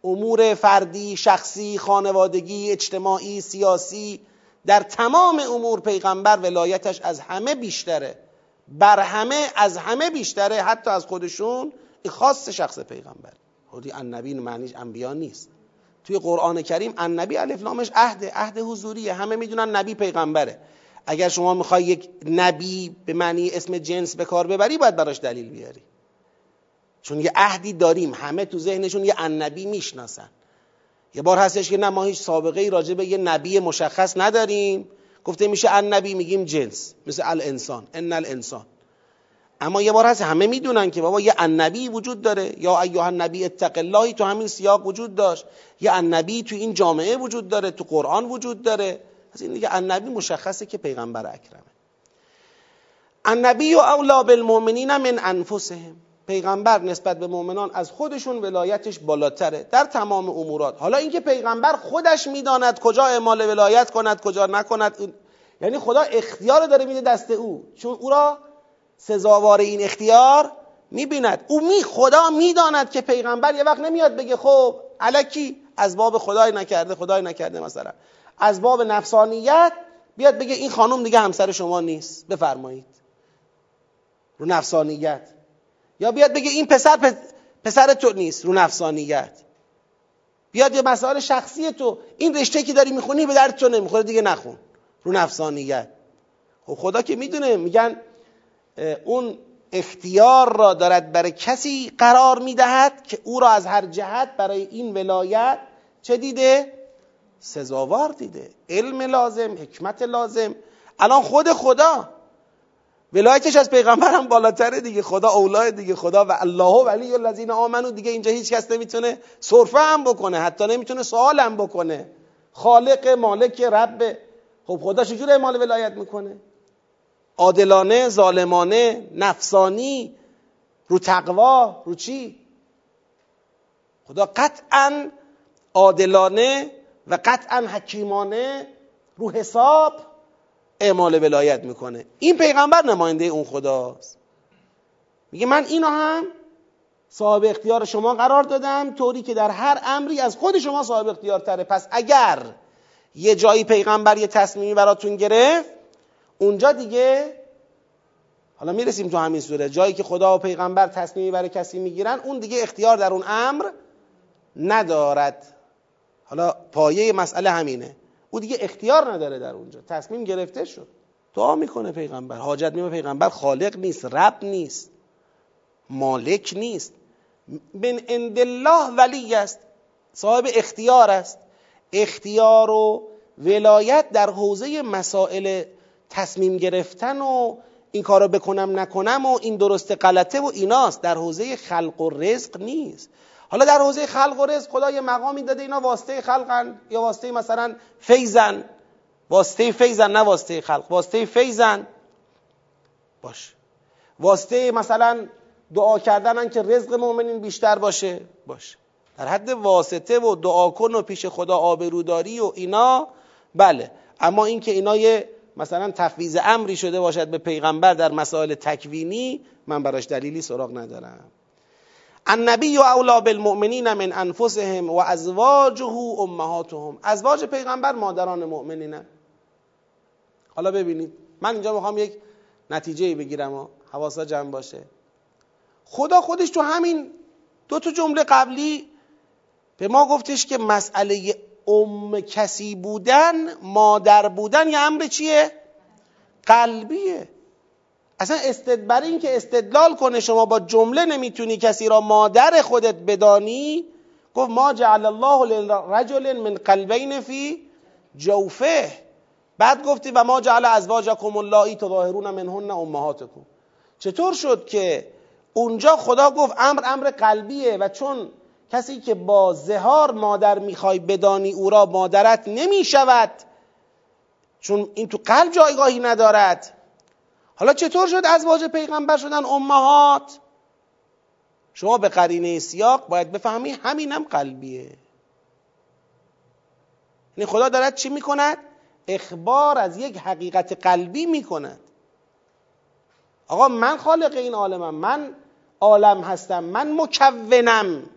امور فردی، شخصی، خانوادگی، اجتماعی، سیاسی در تمام امور پیغمبر ولایتش از همه بیشتره. بر همه از همه بیشتره حتی از خودشون خاص شخص پیغمبر. خودی النبی معنیش انبیا نیست. توی قرآن کریم النبی الف لامش عهد عهد حضوریه. همه می‌دونن نبی پیغمبره. اگر شما می‌خوای یک نبی به معنی اسم جنس به کار ببری باید براش دلیل بیاری. چون یه عهدی داریم. همه تو ذهنشون یه النبی می‌شناسن. یه بار هستش که نه ما هیچ سابقه ای راجع به یه نبی مشخص نداریم. گفته میشه النبی میگیم جنس. مثل الانسان. ان الانسان. اما یه بار هست همه می‌دونن که بابا یه النبی وجود داره. یا ایها النبی اتق اللهی تو همین سیاق وجود داشت. یه النبی تو این جامعه وجود داره تو قرآن وجود داره. از این دیگه النبی مشخصه که پیغمبر اکرمه. النبی و اولا بالمؤمنین من انفسهم. پیغمبر نسبت به مؤمنان از خودشون ولایتش بالاتره. در تمام امورات. حالا اینکه پیغمبر خودش می‌داند کجا اعمال ولایت کند کجا نکند یعنی خدا اختیار داره میده دست او. چون او را سزاوار این اختیار می‌بیند. او می خدا می‌داند که پیغمبر یه وقت نمیاد بگه خب علکی از باب خدای نکرده خدای نکرده مثلا. از باب نفسانیت بیاد بگه این خانم دیگه همسر شما نیست. بفرمایید. رو نفسانیت. یا بیاد بگه این پسر پسر تو نیست. رو نفسانیت. بیاد یه مسائل شخصی تو. این رشته که داری می‌خونی به درد تو نمی‌خوره دیگه نخون. رو نفسانیت. خب خدا که می‌دونه میگن اون اختیار را دارد برای کسی قرار می‌دهد که او را از هر جهت برای این ولایت چه دیده؟ سزاوار دیده. علم لازم حکمت لازم. الان خود خدا. ولایتش از پیغمبر هم بالاتره دیگه. خدا اولای دیگه. خدا و الله ولی الذین آمنو دیگه اینجا هیچ کس نمی‌تونه صرفه هم بکنه. حتی نمی‌تونه سوال هم بکنه. خالق مالک رب. خب خدا چجور اعمال ولایت می‌کنه؟ عادلانه ظالمانه نفسانی رو تقوا رو چی؟ خدا قطعا عادلانه و قطعا حکیمانه رو حساب اعمال ولایت می‌کنه. این پیغمبر نماینده اون خداست. میگه من اینو هم صاحب اختیار شما قرار دادم طوری که در هر امری از خود شما صاحب اختیار تره پس اگر یه جایی پیغمبر یه تصمیمی براتون گرفت اونجا دیگه حالا می‌رسیم تو همین سوره. جایی که خدا و پیغمبر تصمیمی برای کسی می‌گیرن اون دیگه اختیار در اون امر ندارد. حالا پایه مسئله همینه. او دیگه اختیار نداره در اونجا. تصمیم گرفته شد. دعا می‌کنه پیغمبر. حاجت میمه پیغمبر خالق نیست رب نیست مالک نیست. من عند الله ولی است. صاحب اختیار است. اختیار و ولایت در حوزه مسائل تصمیم گرفتن و این کارو بکنم نکنم و این درست غلطه و ایناست. در حوزه خلق و رزق نیست. حالا در حوزه خلق و رزق خدا یه مقامی داده اینا واسطه خلقن یا واسطه مثلا فیضن واسطه فیضن نه واسطه خلق. واسطه فیضن باش. واسطه مثلا دعا کردنن که رزق مؤمنین بیشتر باشه. باشه در حد واسطه و دعا کن و پیش خدا آبروداری و اینا بله. اما اینکه اینا یه مثلا تفویض امری شده باشد به پیغمبر در مسائل تکوینی من براش دلیلی سراغ ندارم. النبی اولا بالمؤمنین من انفسهم و ازواجه امهاتهم. ازواج پیغمبر مادران مؤمنینن. حالا ببینید من اینجا می‌خوام یک نتیجه بگیرم و حواسا جمع باشه. خدا خودش تو همین دو تا جمله قبلی به ما گفتش که مسئله ام کسی بودن مادر بودن یه امر چیه؟ قلبیه. اصلا استد این که استدلال کنه شما با جمله نمی‌تونی کسی را مادر خودت بدانی گفت ما جعل الله لرجل من قلبین فی جوفه. بعد گفتی و ما جعل ازواجکم اللایی تظاهرون منهن امهاتکم. چطور شد که اونجا خدا گفت امر امر قلبیه و چون کسی که با زهار مادر می‌خوای بدانی او را مادرت نمی‌شود چون این تو قلب جایگاهی ندارد. حالا چطور شد ازواج پیغمبر شدن امهات؟ شما به قرینه سیاق باید بفهمی همینم قلبیه. یعنی خدا دارد چی می‌کند؟ اخبار از یک حقیقت قلبی می‌کند. آقا من خالق این عالمم من عالم هستم من مکونم.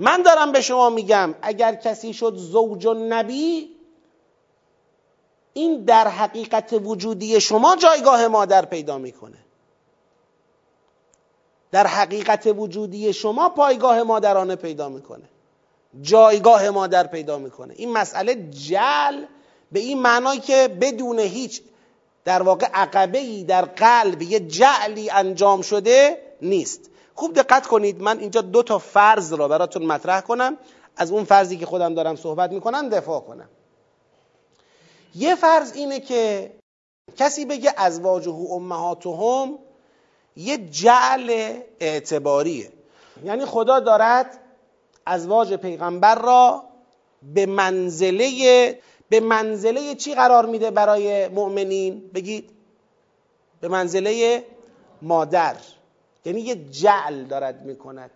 من دارم به شما میگم اگر کسی شد زوج و نبی این در حقیقت وجودی شما جایگاه مادر پیدا می‌کنه. در حقیقت وجودی شما پایگاه مادرانه پیدا می‌کنه. جایگاه مادر پیدا می‌کنه. این مسئله جل به این معنای که بدون هیچ در واقع عقبه ای در قلب یه جعلی انجام شده نیست. خوب دقت کنید. من اینجا دو تا فرض را براتون مطرح کنم. از اون فرضی که خودم دارم صحبت می‌کنم دفاع کنم. یه فرض اینه که کسی بگه ازواجه امهاتهم یه جعل اعتباریه. یعنی خدا دارد ازواج پیغمبر را به منزله به منزله چی قرار میده برای مؤمنین؟ بگید. به منزله مادر. یعنی یه جعل دارد می‌کند.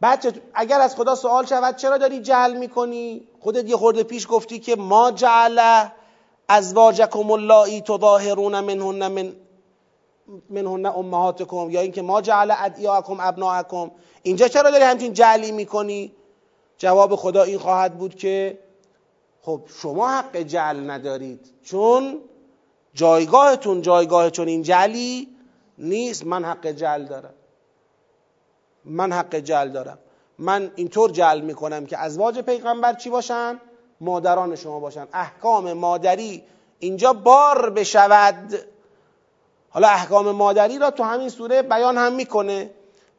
بعد اگر از خدا سوال شود چرا داری جعل می‌کنی؟ خودت یه خورده پیش گفتی که ما جعل ازواجکم اللایی تظاهرون منهن من منهن امهاتکم یا اینکه ما جعل ادعیاکم ابناءکم اینجا چرا داری همچین جعلی می‌کنی؟ جواب خدا این خواهد بود که خب شما حق جعل ندارید. چون جایگاهتون جایگاه چون این جعلی نیست من حق جعل دارم. من حق جعل دارم. من اینطور جعل می‌کنم که ازواج پیغمبر چی باشن؟ مادران شما باشن. احکام مادری اینجا بار بشود. حالا احکام مادری را تو همین سوره بیان هم می‌کنه.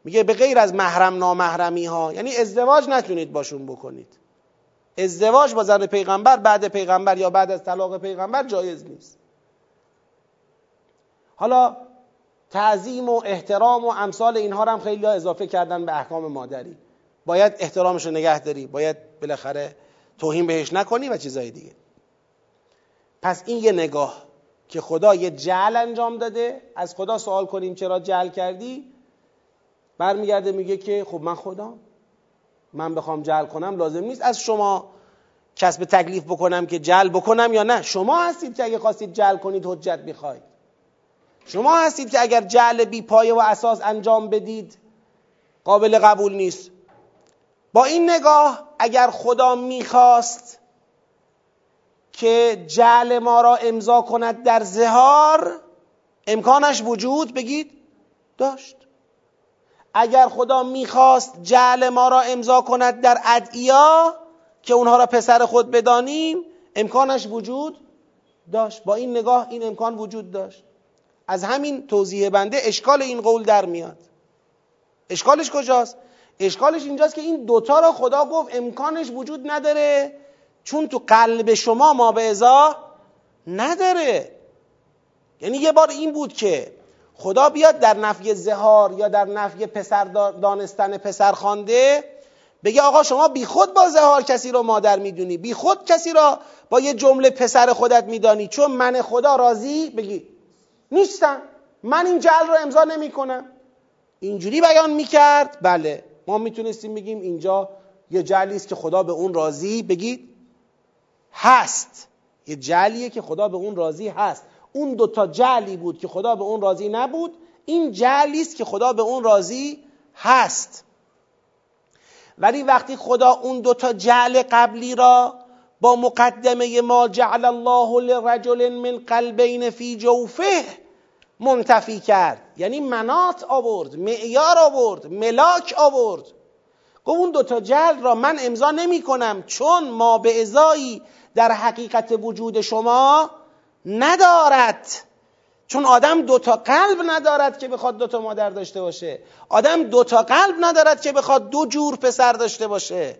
میگه به غیر از محرم نامحرمی ها یعنی ازدواج نتونید باشون بکنید. ازدواج با زن پیغمبر بعد پیغمبر یا بعد از طلاق پیغمبر جایز نیست. حالا تعظیم و احترام و امثال اینها رو هم خیلی اضافه کردن به احکام مادری. باید احترامش رو نگه داری. باید بالاخره توهین بهش نکنی و چیزای دیگه. پس این یه نگاه که خدا یه جعل انجام داده. از خدا سوال کنیم چرا جعل کردی؟ برمیگرده میگه که خب من خدا من بخوام جعل کنم لازم نیست. از شما کسب تکلیف بکنم که جعل بکنم یا نه؟ شما هستید که اگه خواستید جعل کنید حجت می‌خواید. شما هستید که اگر جعل بی پایه و اساس انجام بدید قابل قبول نیست. با این نگاه اگر خدا می‌خواست که جعل ما را امضا کند در زهار امکانش وجود بگید داشت. اگر خدا می‌خواست جعل ما را امضا کند در ادعیا که اونها را پسر خود بدانیم امکانش وجود داشت. با این نگاه این امکان وجود داشت. از همین توضیح بنده اشکال این قول در میاد. اشکالش کجاست؟ اشکالش اینجاست که این دوتا را خدا گفت امکانش وجود نداره چون تو قلب شما ما به ازا نداره. یعنی یه بار این بود که خدا بیاد در نفی زهار یا در نفی پسر دانستن پسر خانده بگه آقا شما بی خود با زهار کسی رو مادر می‌دونی بی خود کسی را با یه جمله پسر خودت میدانی چون من خدا راضی؟ بگی. نیستم من این جل رو امضا نمی کنم اینجوری بیان می‌کرد. بله ما می‌تونستیم بگیم اینجا یه جلی است که خدا به اون راضی. بگید. هست. یه جلیه که خدا به اون راضی هست. اون دوتا جلی بود که خدا به اون راضی نبود. این جلی است که خدا به اون راضی هست. ولی وقتی خدا اون دوتا جعل قبلی را با مقدمه ما جعل الله لرجل من قلبین فی جوفه منتفی کرد. یعنی منات آورد معیار آورد ملاک آورد. گفت اون دوتا جل را من امضا نمی کنم چون ما به ازایی در حقیقت وجود شما ندارد. چون آدم دوتا قلب ندارد که بخواد دوتا مادر داشته باشه. آدم دوتا قلب ندارد که بخواد دو جور پسر داشته باشه.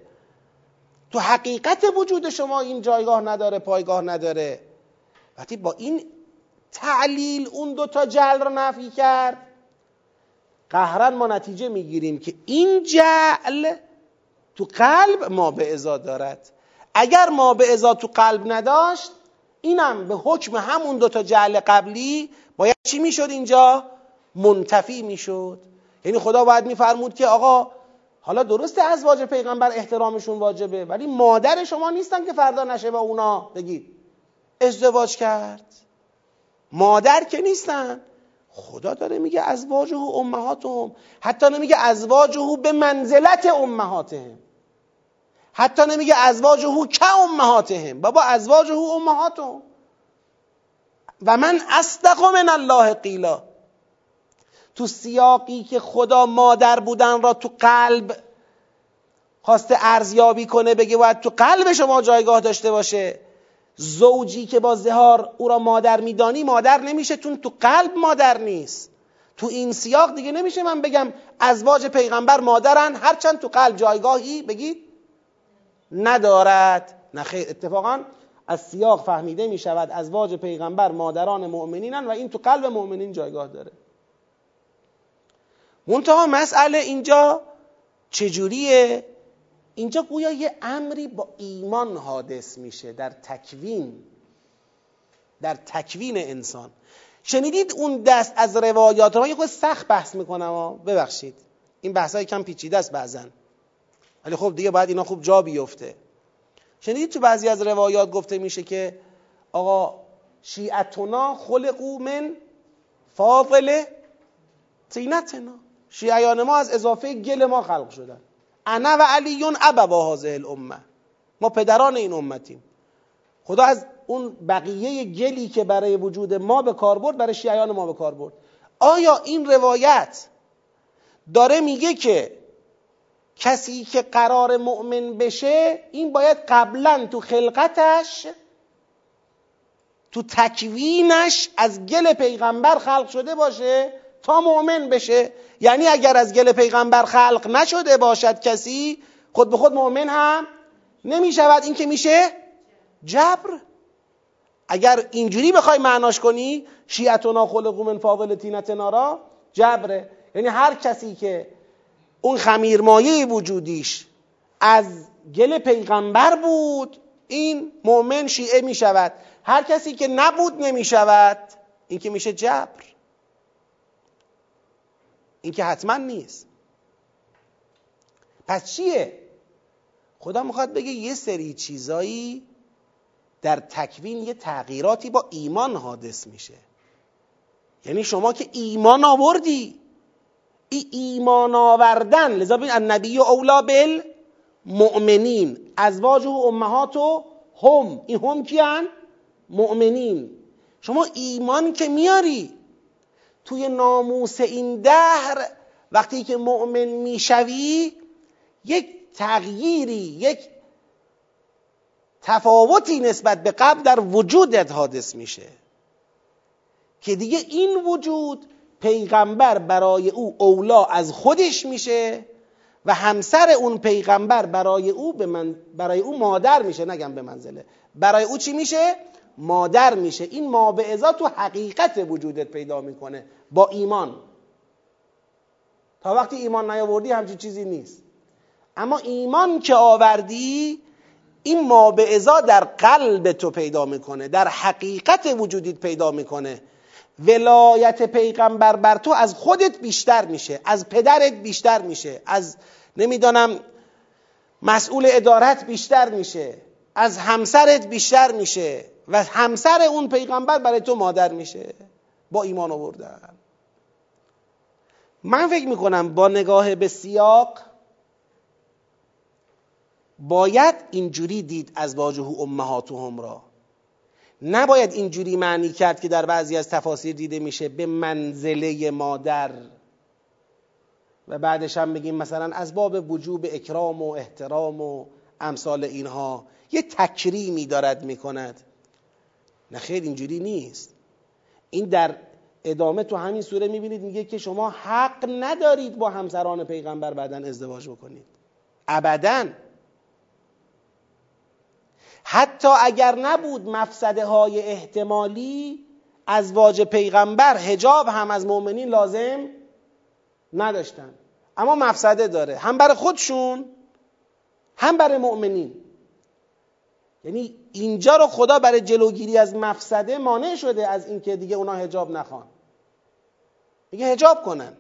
تو حقیقت وجود شما این جایگاه نداره پایگاه نداره. وقتی با این تعلیل اون دوتا جل رو نفی کرد. قهرن ما نتیجه می‌گیریم که این جعل تو قلب ما به ازا دارد. اگر ما به ازا تو قلب نداشت اینم به حکم همون دوتا جعل قبلی باید چی می‌شد اینجا؟ منتفی می‌شد. یعنی خدا باید میفرمود که آقا حالا درسته ازواج پیغمبر احترامشون واجبه ولی مادر شما نیستن که فردا نشه با اونا. بگید. ازدواج کرد. مادر که نیستن. خدا داره میگه ازواجه امهاتهم. حتی نمیگه ازواجه به منزلت امهاتهم. حتی نمیگه ازواجه که امهاتهم. بابا ازواجه امهاتهم. و من اصدق من الله قیلا. تو سیاقی که خدا مادر بودن را تو قلب خواسته ارزیابی کنه بگه باید تو قلب شما جایگاه داشته باشه. زوجی که با زهار او را مادر میدانی مادر نمیشه چون تو قلب مادر نیست. تو این سیاق دیگه نمیشه من بگم ازواج پیغمبر مادرن هرچند تو قلب جایگاهی بگید ندارد. نه خیر اتفاقا از سیاق فهمیده می شود ازواج پیغمبر مادران مؤمنینن و این تو قلب مؤمنین جایگاه داره. منتها مسئله اینجا چجوریه؟ اینجا گویا یه امری با ایمان حادث میشه در تکوین در تکوین انسان. شنیدید اون دست از روایات رو یه خود سخت بحث می‌کنم ببخشید. این بحث های کم پیچیده است بعضا. ولی خب دیگه باید اینا خوب جا بیفته. شنیدید تو بعضی از روایات گفته میشه که آقا شیعتنا خلقو من فاضل تینتنا شیعیان ما از اضافه گل ما خلق شدن. انا و علیون ابوا هذه الامه. ما پدران این امتیم. خدا از اون بقیه گلی که برای وجود ما به کار برد برای شیعیان ما به کار برد. آیا این روایت داره میگه که کسی که قرار مؤمن بشه این باید قبلا تو خلقتش تو تکوینش از گل پیغمبر خلق شده باشه؟ تا مؤمن بشه. یعنی اگر از گل پیغمبر خلق نشده باشد کسی خود به خود مؤمن هم نمی شود این که میشه جبر. اگر اینجوری بخوای معناش کنی شیعتنا خلقو من فاضل تینتنا را جبره. یعنی هر کسی که اون خمیرمایه وجودیش از گل پیغمبر بود این مؤمن شیعه می شود هر کسی که نبود نمی شود این که میشه جبر. این که حتما نیست. پس چیه؟ خدا می‌خواد بگه یه سری چیزایی در تکوین یه تغییراتی با ایمان حادث میشه. یعنی شما که ایمان آوردی ای ایمان آوردن لذا ببین النبی اولا بل مؤمنین ازواج و امهات و هم. این هم کیان؟ مؤمنین. شما ایمان که میاری توی ناموس این دهر وقتی که مؤمن می‌شوی یک تغییری یک تفاوتی نسبت به قبل در وجودت حادث میشه. که دیگه این وجود پیغمبر برای او اولا از خودش میشه و همسر اون پیغمبر برای او به من برای او مادر میشه نگم به منزله. برای او چی میشه؟ مادر میشه. این ما به تو حقیقت وجودت پیدا می‌کنه با ایمان. تا وقتی ایمان نیاوردی همچین چیزی نیست. اما ایمان که آوردی این ما به در قلب تو پیدا می‌کنه در حقیقت وجودیت پیدا می‌کنه. ولایت پیغمبر بر تو از خودت بیشتر میشه از پدرت بیشتر میشه از نمی‌دانم مسئول ادارت بیشتر میشه از همسرت بیشتر میشه. و همسر اون پیغمبر برای تو مادر میشه. با ایمان آوردن. من فکر می‌کنم با نگاه به سیاق باید اینجوری دید از واجه امهاتهم را. نباید اینجوری معنی کرد که در بعضی از تفاسیر دیده میشه به منزله مادر. و بعدش هم بگیم مثلا از باب وجوب اکرام و احترام و امثال اینها. یه تکریمی دارد می‌کند. نه خیر اینجوری نیست. این در ادامه تو همین سوره می‌بینید میگه که شما حق ندارید با همسران پیغمبر بعدا ازدواج بکنید. ابدا. حتی اگر نبود مفسده های احتمالی از واج پیغمبر هجاب هم از مؤمنین لازم نداشتن. اما مفسده داره. هم برای خودشون هم برای مؤمنین. یعنی اینجا رو خدا برای جلوگیری از مفسده مانع شده از اینکه دیگه اونا هجاب نخوان. میگه هجاب کنن.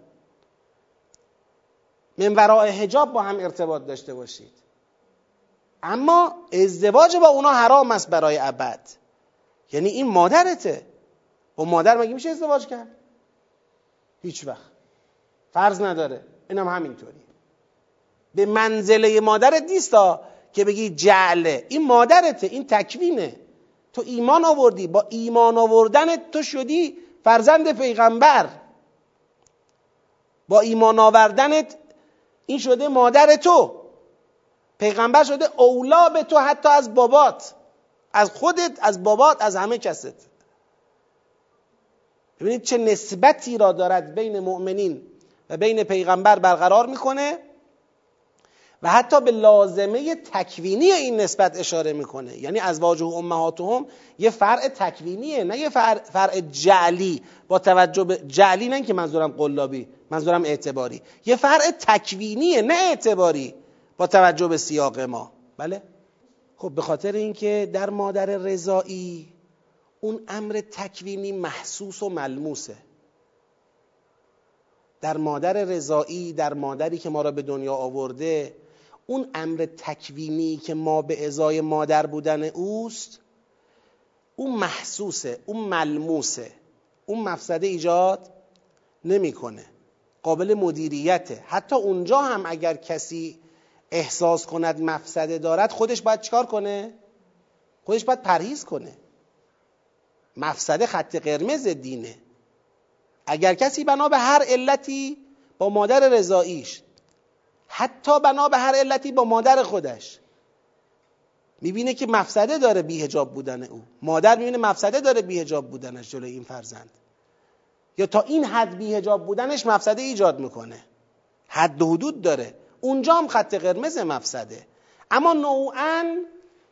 من ورای هجاب با هم ارتباط داشته باشید. اما ازدواج با اونا حرام است برای ابد. یعنی این مادرته. با مادر مگه میشه ازدواج کرد؟ هیچ وقت. فرض نداره. اینم همینطوری به منزله مادرت نیستا که بگی جعله. این مادرته این تکوینه. تو ایمان آوردی با ایمان آوردن تو شدی فرزند پیغمبر. با ایمان آوردنت این شده مادر تو. پیغمبر شده اولا به تو حتی از بابات. از خودت از بابات از همه کست. ببینید چه نسبتی را دارد بین مؤمنین و بین پیغمبر برقرار می‌کنه؟ و حتی به لازمه تکوینی این نسبت اشاره می‌کنه. یعنی از واجه امهاتهم یه فرع تکوینیه نه یه فرع جعلی. با توجه به جعلی نه که منظورم قلابی منظورم اعتباری. یه فرع تکوینیه نه اعتباری. با توجه به سیاق ما. بله؟ خب به خاطر اینکه در مادر رضایی اون امر تکوینی محسوس و ملموسه. در مادر رضایی در مادری که ما را به دنیا آورده اون امر تکوینی که ما به ازای مادر بودن اوست اون محسوسه اون ملموسه. اون مفسده ایجاد نمی‌کنه. قابل مدیریته. حتی اونجا هم اگر کسی احساس کند مفسده دارد خودش باید چکار کنه؟ خودش باید پرهیز کنه. مفسده خط قرمز دینه. اگر کسی بنا به هر علتی با مادر رضاییش حتی بنا به هر علتی با مادر خودش. می‌بینه که مفسده داره بیهجاب بودن او. مادر می‌بینه مفسده داره بیهجاب بودنش جلوی این فرزند. یا تا این حد بیهجاب بودنش مفسده ایجاد می‌کنه. حد و حدود داره. اونجا هم خط قرمز مفسده. اما نوعا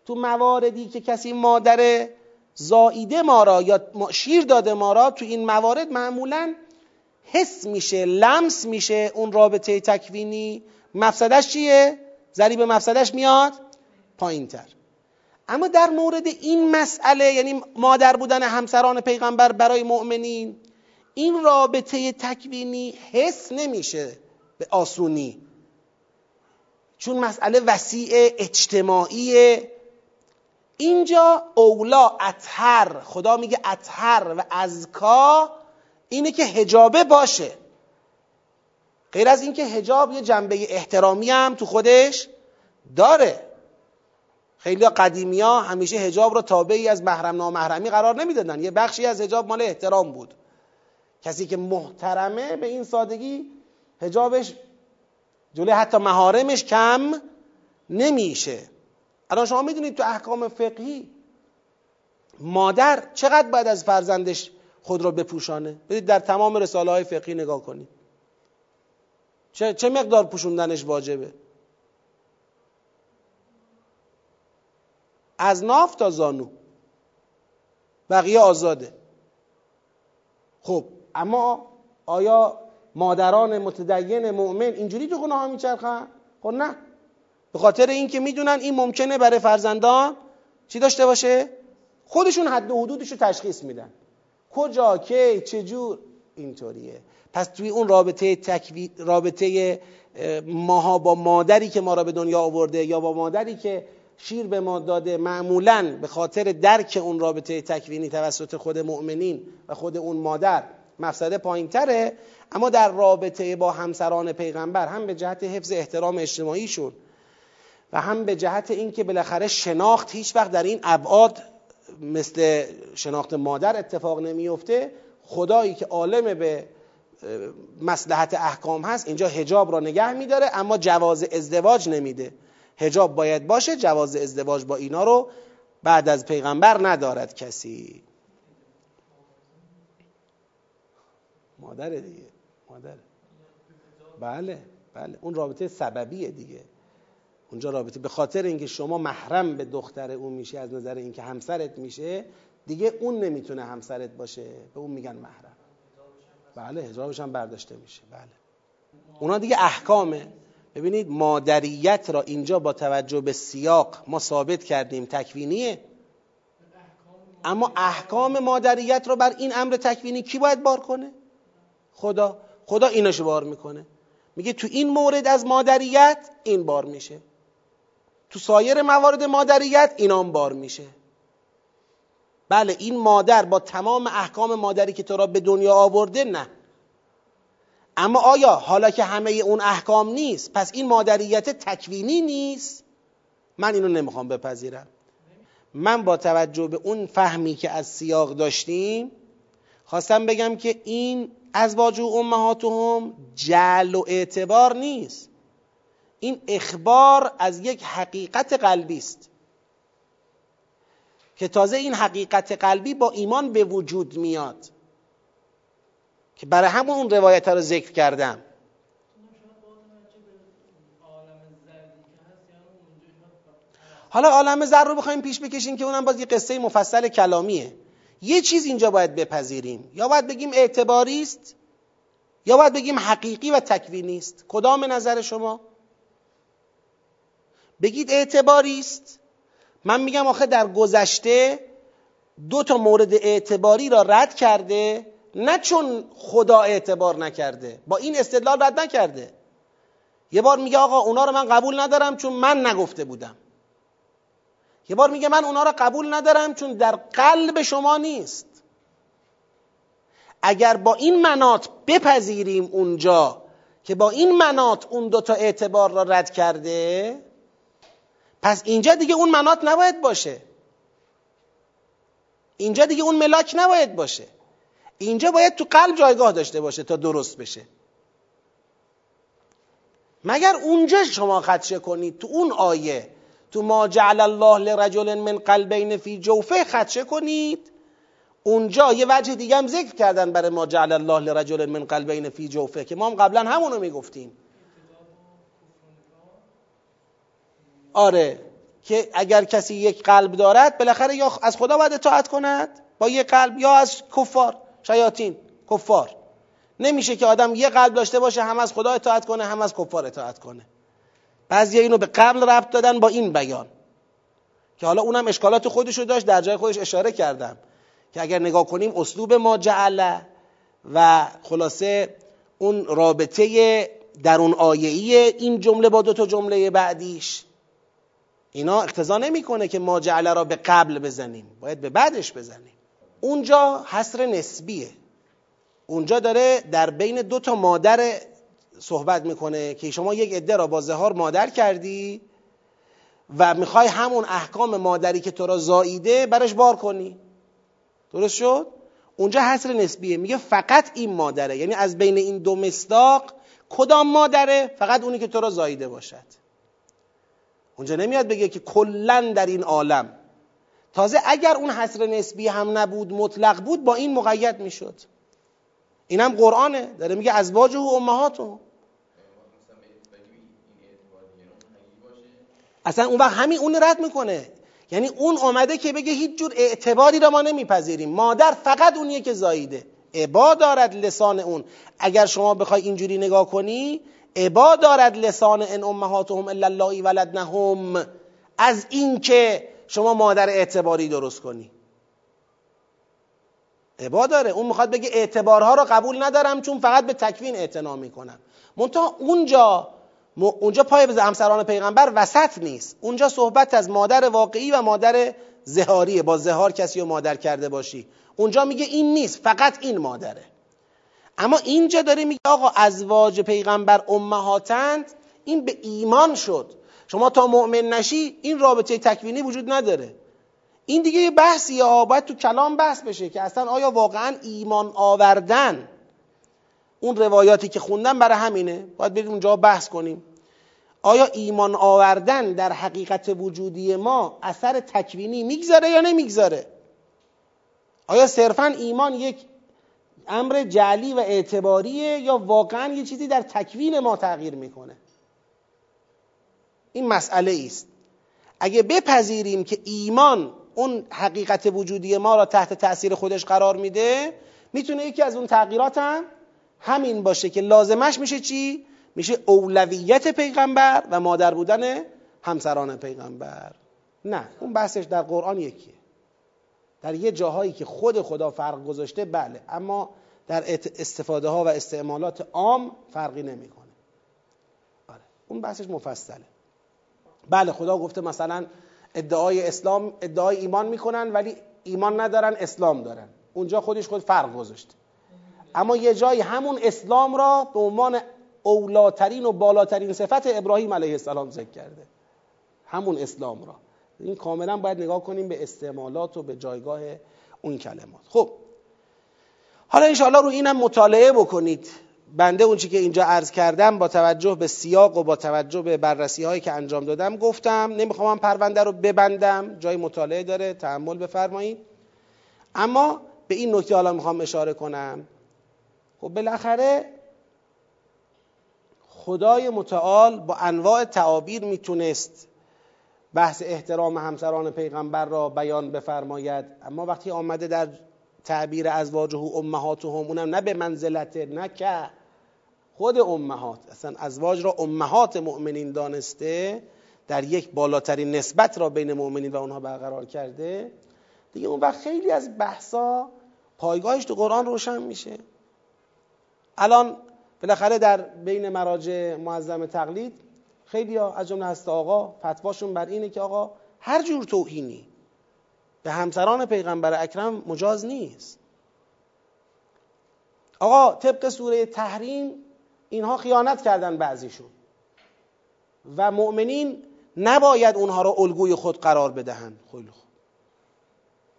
تو مواردی که کسی مادر زاییده ما را یا شیر داده ما را تو این موارد معمولا حس میشه لمس میشه اون رابطه تکوینی مفسدش چیه؟ ضریب مفسدش میاد پایین تر اما در مورد این مسئله یعنی مادر بودن همسران پیغمبر برای مؤمنین این رابطه تکوینی حس نمیشه به آسونی. چون مسئله وسیع اجتماعی. اینجا اولا اطهر خدا میگه اطهر و ازکا اینه که هجابه باشه. غیر از اینکه هجاب یه جنبه احترامی هم تو خودش داره. خیلی قدیمی ها همیشه هجاب رو تابعی از محرم نامحرمی قرار نمی‌دادن. یه بخشی از هجاب مال احترام بود. کسی که محترمه به این سادگی هجابش جلوی حتی مهارمش کم نمیشه. الان شما می‌دونید تو احکام فقهی مادر چقدر باید از فرزندش خود را بپوشانه؟ بدید در تمام رساله های فقهی نگاه کنید. چه, چه مقدار پوشوندنش واجبه؟ از ناف تا زانو. بقیه آزاده. خب اما آیا مادران متدین مؤمن اینجوری تو گناه ها میچرخن؟ خب نه. به خاطر اینکه می‌دونن این ممکنه برای فرزندان چی داشته باشه؟ خودشون حد و حدودش رو تشخیص میدن. کجا کی چجور؟ اینطوریه. پس توی اون رابطه تکوی... رابطه ماها با مادری که ما را به دنیا آورده یا با مادری که شیر به ما داده معمولا به خاطر درک اون رابطه تکوینی توسط خود مؤمنین و خود اون مادر مفسده پایین تره اما در رابطه با همسران پیغمبر هم به جهت حفظ احترام اجتماعیشون و هم به جهت اینکه بالاخره شناخت هیچ وقت در این ابعاد مثل شناخت مادر اتفاق نمیفته خدایی که عالم به مسلحت احکام هست اینجا هجاب را نگه میداره اما جواز ازدواج نمیده. هجاب باید باشه جواز ازدواج با اینا رو بعد از پیغمبر ندارد کسی. مادره دیگه مادره. بله بله. اون رابطه سببیه دیگه. اونجا رابطه به خاطر اینکه شما محرم به دختر اون میشی از نظر اینکه همسرت میشه دیگه اون نمی‌تونه همسرت باشه. به اون میگن محرم. بله هجابش هم برداشته میشه. بله. اونا دیگه احکامه. ببینید مادریت را اینجا با توجه به سیاق ما ثابت کردیم تکوینیه. اما احکام مادریت رو بر این امر تکوینی کی باید بار کنه؟ خدا. خدا ایناشو بار می‌کنه. میگه تو این مورد از مادریت این بار میشه. تو سایر موارد مادریت اینام بار میشه. بله این مادر با تمام احکام مادری که تو را به دنیا آورده نه. اما آیا حالا که همه اون احکام نیست پس این مادریت تکوینی نیست؟ من اینو نمی‌خوام بپذیرم. من با توجه به اون فهمی که از سیاق داشتیم خواستم بگم که این ازواج و امهاتهم جل و اعتبار نیست. این اخبار از یک حقیقت قلبی است. که تازه این حقیقت قلبی با ایمان به وجود میاد. که برای همون اون روایت رو ذکر کردم. حالا عالم زر رو بخوایم پیش بکشیم که اونم باز یه قصه مفصل کلامیه. یه چیز اینجا باید بپذیریم. یا باید بگیم اعتباری است یا باید بگیم حقیقی و تکوینی است. کدام نظر شما؟ بگید اعتباری است. من میگم آخه در گذشته دو تا مورد اعتباری را رد کرده نه چون خدا اعتبار نکرده با این استدلال رد نکرده. یه بار میگه آقا اونا رو من قبول ندارم چون من نگفته بودم. یه بار میگه من اونا رو قبول ندارم چون در قلب شما نیست. اگر با این منات بپذیریم اونجا که با این منات اون دوتا اعتبار را رد کرده پس اینجا دیگه اون منات نباید باشه. اینجا دیگه اون ملاک نباید باشه. اینجا باید تو قلب جایگاه داشته باشه تا درست بشه. مگر اونجا شما خدشه کنید؟ تو اون آیه تو ما جعل الله لرجل من قلبین فی جوفه خدشه کنید؟ اونجا یه وجه دیگه هم ذکر کردن برای ما جعل الله لرجل من قلبین فی جوفه که ما هم قبلا همونو می‌گفتیم. آره که اگر کسی یک قلب دارد بالاخره یا از خدا باید اطاعت کند؟ با یک قلب یا از کفار؟ شیاطین کفار. نمیشه که آدم یه قلب داشته باشه هم از خدا اطاعت کنه هم از کفار اطاعت کنه. بعضی اینو به قبل ربط دادن با این بیان. که حالا اونم اشکالات خودشو داشت در جای خودش اشاره کردم. که اگر نگاه کنیم اسلوب ما جعله و خلاصه اون رابطه در اون آیه‌ای این جمله با دو تا جمله بعدیش. اینا اقتضا نمی‌کنه که ما جعله را به قبل بزنیم. باید به بعدش بزنیم. اونجا حصر نسبیه. اونجا داره در بین دو تا مادر صحبت می‌کنه که شما یک عده را با زهار مادر کردی و می‌خوای همون احکام مادری که تو را زاییده برش بار کنی. درست شد؟ اونجا حصر نسبیه. میگه فقط این مادره. یعنی از بین این دو مصداق کدام مادره؟ فقط اونی که تو را زاییده باشد. اونجا نمیاد بگه که کلا در این عالم. تازه اگر اون حصر نسبی هم نبود مطلق بود با این مقید می‌شد. اینم قرآنه. داره میگه ازواج و امهاتو. اصلا اون وقت همین اون رد می‌کنه. یعنی اون اومده که بگه هیچ جور اعتباری را ما نمیپذیریم. مادر فقط اونیه که زاییده. عبا دارد لسان اون. اگر شما بخوای اینجوری نگاه کنی عبا دارد لسان ان امهاتهم الا اللهی ولدنهم از اینکه شما مادر اعتباری درست کنی. عبا داره. اون می‌خواد بگه اعتبارها رو قبول ندارم چون فقط به تکوین اعتنا می‌کنم. منتها اونجا اونجا پای همسران پیغمبر وسط نیست. اونجا صحبت از مادر واقعی و مادر زهاریه. با زهار کسی رو مادر کرده باشی. اونجا میگه این نیست فقط این مادره. اما اینجا داره میگه آقا ازواج پیغمبر امهاتند این به ایمان شد. شما تا مؤمن نشی این رابطه تکوینی وجود نداره. این دیگه یه بحثیه ها باید تو کلام بحث بشه که اصلا آیا واقعا ایمان آوردن. اون روایاتی که خوندن برای همینه. باید بریم اونجا بحث کنیم. آیا ایمان آوردن در حقیقت وجودی ما اثر تکوینی می‌گذاره یا نمی‌گذاره؟ آیا صرفا ایمان یک امر جعلی و اعتباریه یا واقعا یه چیزی در تکوین ما تغییر می‌کنه؟ این مسئله است اگه بپذیریم که ایمان اون حقیقت وجودی ما را تحت تاثیر خودش قرار میده می‌تونه یکی از اون تغییرات هم همین باشه که لازمش میشه چی؟ میشه اولویت پیغمبر و مادر بودن همسران پیغمبر. نه اون بحثش در قرآن یکیه. در یه جاهایی که خود خدا فرق گذاشته بله. اما در استفاده ها و استعمالات عام فرقی نمی‌کنه. آره. اون بحثش مفصله. بله خدا گفته مثلا ادعای اسلام ادعای ایمان می‌کنن ولی ایمان ندارن اسلام دارن. اونجا خودش خود فرق گذاشته. اما یه جایی همون اسلام را به عنوان اولاترین و بالاترین صفت ابراهیم علیه السلام ذکر کرده. همون اسلام را. این کاملا باید نگاه کنیم به استعمالات و به جایگاه اون کلمات. خب حالا انشاءالله رو اینم مطالعه بکنید. بنده اون که اینجا عرض کردم با توجه به سیاق و با توجه به بررسی هایی که انجام دادم گفتم. نمی‌خوام پرونده رو ببندم جای مطالعه داره تحمل بفرمایید. اما به این نکته حالا می‌خوام اشاره کنم. خب بالاخره خدای متعال با انواع تعابیر می‌تونست بحث احترام همسران پیغمبر را بیان بفرماید. اما وقتی آمده در تعبیر ازواجه و امهاتهم اونم نه به منزلت نه که خود امهات. اصلا ازواج را امهات مؤمنین دانسته در یک بالاترین نسبت را بین مؤمنین و اونها برقرار کرده. دیگه اون وقت خیلی از بحثا پایگاهش تو قرآن روشن میشه. الان بالاخره در بین مراجع معظم تقلید خیلی ها از جمله هست آقا فتواشون بر اینه که آقا هر جور توهینی به همسران پیغمبر اکرم مجاز نیست. آقا طبق سوره تحریم اینها خیانت کردن بعضیشون و مؤمنین نباید اونها را الگوی خود قرار بدهند خیلی خوب.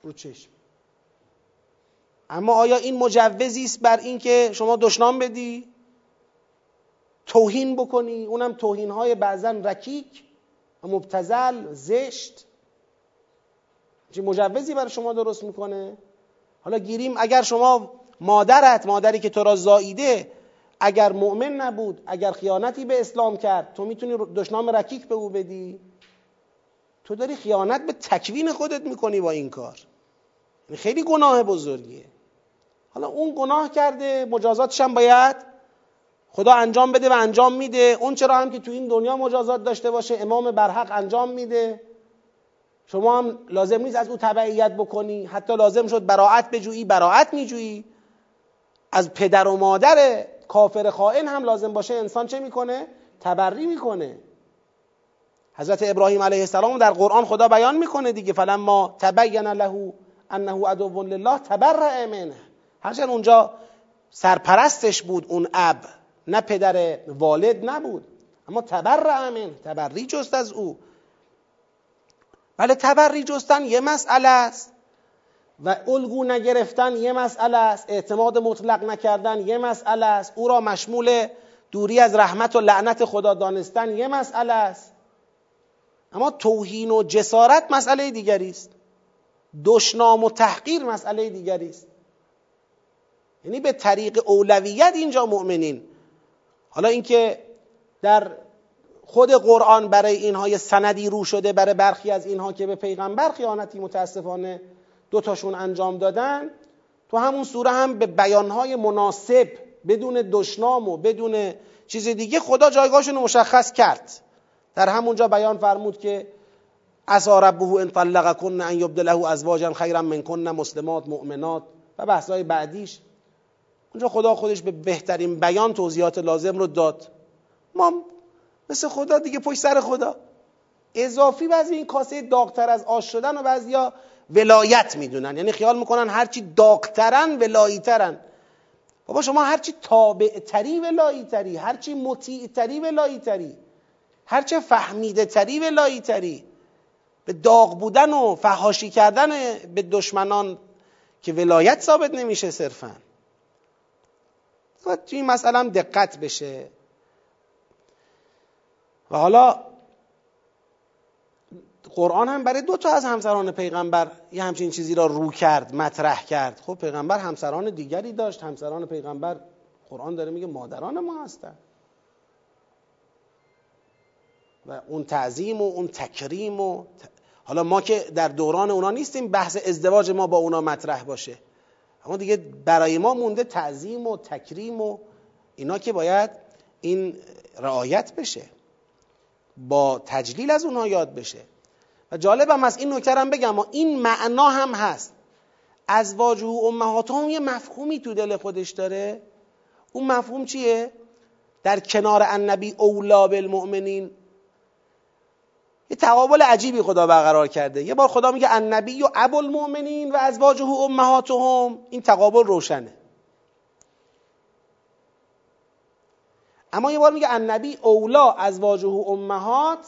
رو چشم. اما آیا این مجوزی است بر اینکه شما دشنام بدی؟ توهین بکنی. اونم توهین های بعضا رکیک مبتزل زشت. چه مجوزی برای شما درست می‌کنه؟ حالا گیریم اگر شما مادرت مادری که تو را زاییده اگر مؤمن نبود اگر خیانتی به اسلام کرد تو می‌تونی دشنام رکیک به او بدی؟ تو داری خیانت به تکوین خودت می‌کنی با این کار. یعنی خیلی گناه بزرگیه. حالا اون گناه کرده مجازاتش هم باید خدا انجام بده و انجام میده. اون چرا هم که تو این دنیا مجازات داشته باشه امام برحق انجام میده. شما هم لازم نیست از او تبعیت بکنی. حتی لازم شد براعت بجویی براعت میجویی. از پدر و مادر کافر خائن هم لازم باشه. انسان چه می‌کنه؟ تبری می‌کنه. حضرت ابراهیم علیه السلام در قرآن خدا بیان می‌کنه دیگه. فلما تبین له انه عدو لله تبرأ منه. هرچند اونجا سرپرستش بود اون اب. نه پدر والد نبود. اما تبرع من تبری جست از او. ولی تبری جستن یه مسئله است و الگو نگرفتن یه مسئله است. اعتماد مطلق نکردن یه مسئله است. او را مشمول دوری از رحمت و لعنت خدا دانستن یه مسئله است. اما توهین و جسارت مسئله دیگری است. دشنام و تحقیر مسئله دیگری است. یعنی به طریق اولویت اینجا مؤمنین. حالا اینکه در خود قرآن برای اینها یه سندی رو شده برای برخی از اینها که به پیغمبر خیانتی متاسفانه دوتاشون انجام دادن تو همون سوره هم به بیانهای مناسب بدون دشنام و بدون چیز دیگه خدا جایگاهشون رو مشخص کرد. در همونجا بیان فرمود که عسى ربه ان طلقكن ان یبدله ازواجا خیرا منکن مسلمات مؤمنات و بحثای بعدیش اونجا خدا خودش به بهترین بیان توضیحات لازم رو داد. ما مثل خدا دیگه پشت سر خدا. اضافی بعضی این کاسه داغتر از آش شدن و بعضیا ولایت می‌دونن. یعنی خیال می‌کنن هرچی داغترن ولایترن. بابا شما هرچی تابعتری ولایتری هرچی مطیعتری ولایتری هرچه فهمیده تری ولایتری. به داغ بودن و فهاشی کردن به دشمنان که ولایت ثابت نمیشه صرفا. و توی این مسئله هم دقت بشه. و حالا قرآن هم برای دو تا از همسران پیغمبر یه همچین چیزی را رو کرد مطرح کرد. خب پیغمبر همسران دیگری داشت همسران پیغمبر قرآن داره میگه مادران ما هستن. و اون تعظیم و اون تکریم و حالا ما که در دوران اونا نیستیم بحث ازدواج ما با اونا مطرح باشه. اما دیگه برای ما مونده تعظیم و تکریم و اینا که باید این رعایت بشه. با تجلیل از اونها یاد بشه. و جالبم از این نکته هم بگم این معنا هم هست. از واجه امهاتهم یه مفهومی تو دل خودش داره. اون مفهوم چیه؟ در کنار النبی اولا بالمؤمنین یه تقابل عجیبی خدا برقرار کرده. یه بار خدا میگه النبی و ابو المؤمنین و ازواجه امهاتهم. این تقابل روشنه. اما یه بار میگه النبی اولا ازواجه امهات.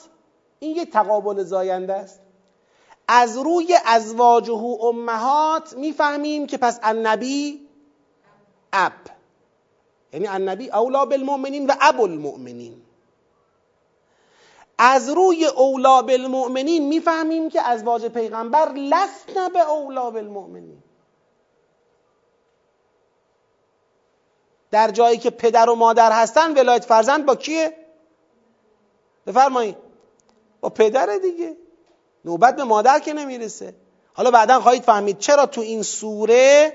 این یه تقابل زاینده است. از روی ازواجه امهات می‌فهمیم که پس النبی اب. یعنی النبی اولا بالمؤمنین و ابو المؤمنین از روی اولا بالمؤمنین می‌فهمیم که ازواج پیغمبر لسن به اولا بالمؤمنین در جایی که پدر و مادر هستن ولایت فرزند با کیه؟ بفرمایید. با پدر دیگه. نوبت به مادر که نمی‌رسه. حالا بعدا خواهید فهمید چرا تو این سوره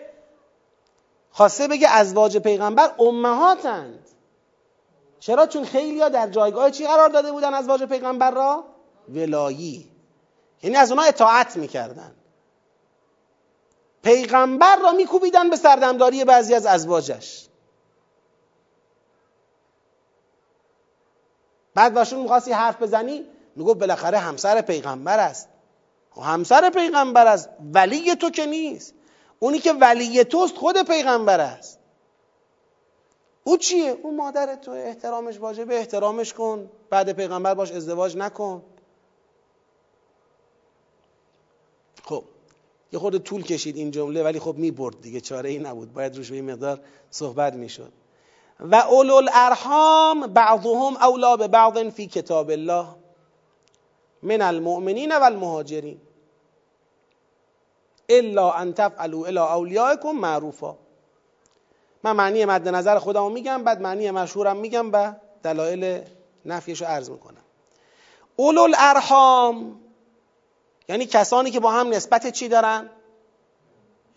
خواسته بگه ازواج پیغمبر امهاتند چرا؟ چون خیلی ها در جایگاه چی قرار داده بودن از واجه پیغمبر را؟ ولایی. یعنی از اونها اطاعت می‌کردن. پیغمبر را میکوبیدن به سردمداری بعضی از ازواجش. بعد باشون می‌خواستی حرف بزنی؟ میگو بالاخره همسر پیغمبر است. خب همسر پیغمبر است. ولی تو که نیست. اونی که ولی توست خود پیغمبر است. او چیه؟ او مادر تو احترامش واجبه احترامش کن. بعد پیغمبر باش ازدواج نکن. خب یه خورده طول کشید این جمله ولی خب می برد دیگه چاره ای نبود. باید روش به این مقدار صحبت می‌شد. و اولو الارحام بعضهم اولا به بعض فی کتاب الله من المؤمنین و المهاجرین الا ان تفعلوا الى اولیائکم معروفا. من معنی مد نظر خودمو میگم بعد معنی مشهورم میگم و دلایل نفیشو عرض می‌کنم. اولو الارحام یعنی کسانی که با هم نسبت چی دارن؟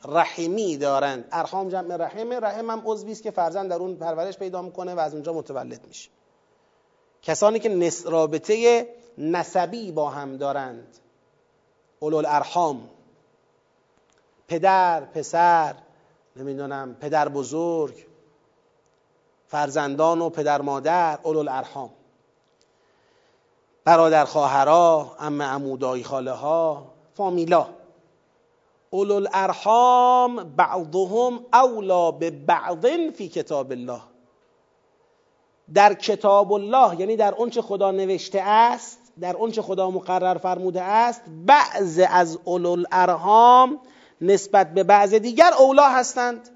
رحمی دارند ارحام جمع رحمه رحم هم عضوی است که فرزند در اون پرورش پیدا می‌کنه و از اونجا متولد میشه. کسانی که نس رابطه نسبی با هم دارند. اولو الارحام پدر پسر نمی‌دونم پدر بزرگ فرزندان و پدر مادر اولو الارحام برادر خواهرها ام عمودای خاله ها فامیلا. اولو الارحام بعضهم اولا به بعض فی کتاب الله. در کتاب الله یعنی در اونچه خدا نوشته است در اونچه خدا مقرر فرموده است بعض از اولو الارحام نسبت به بعض دیگر اولا هستند.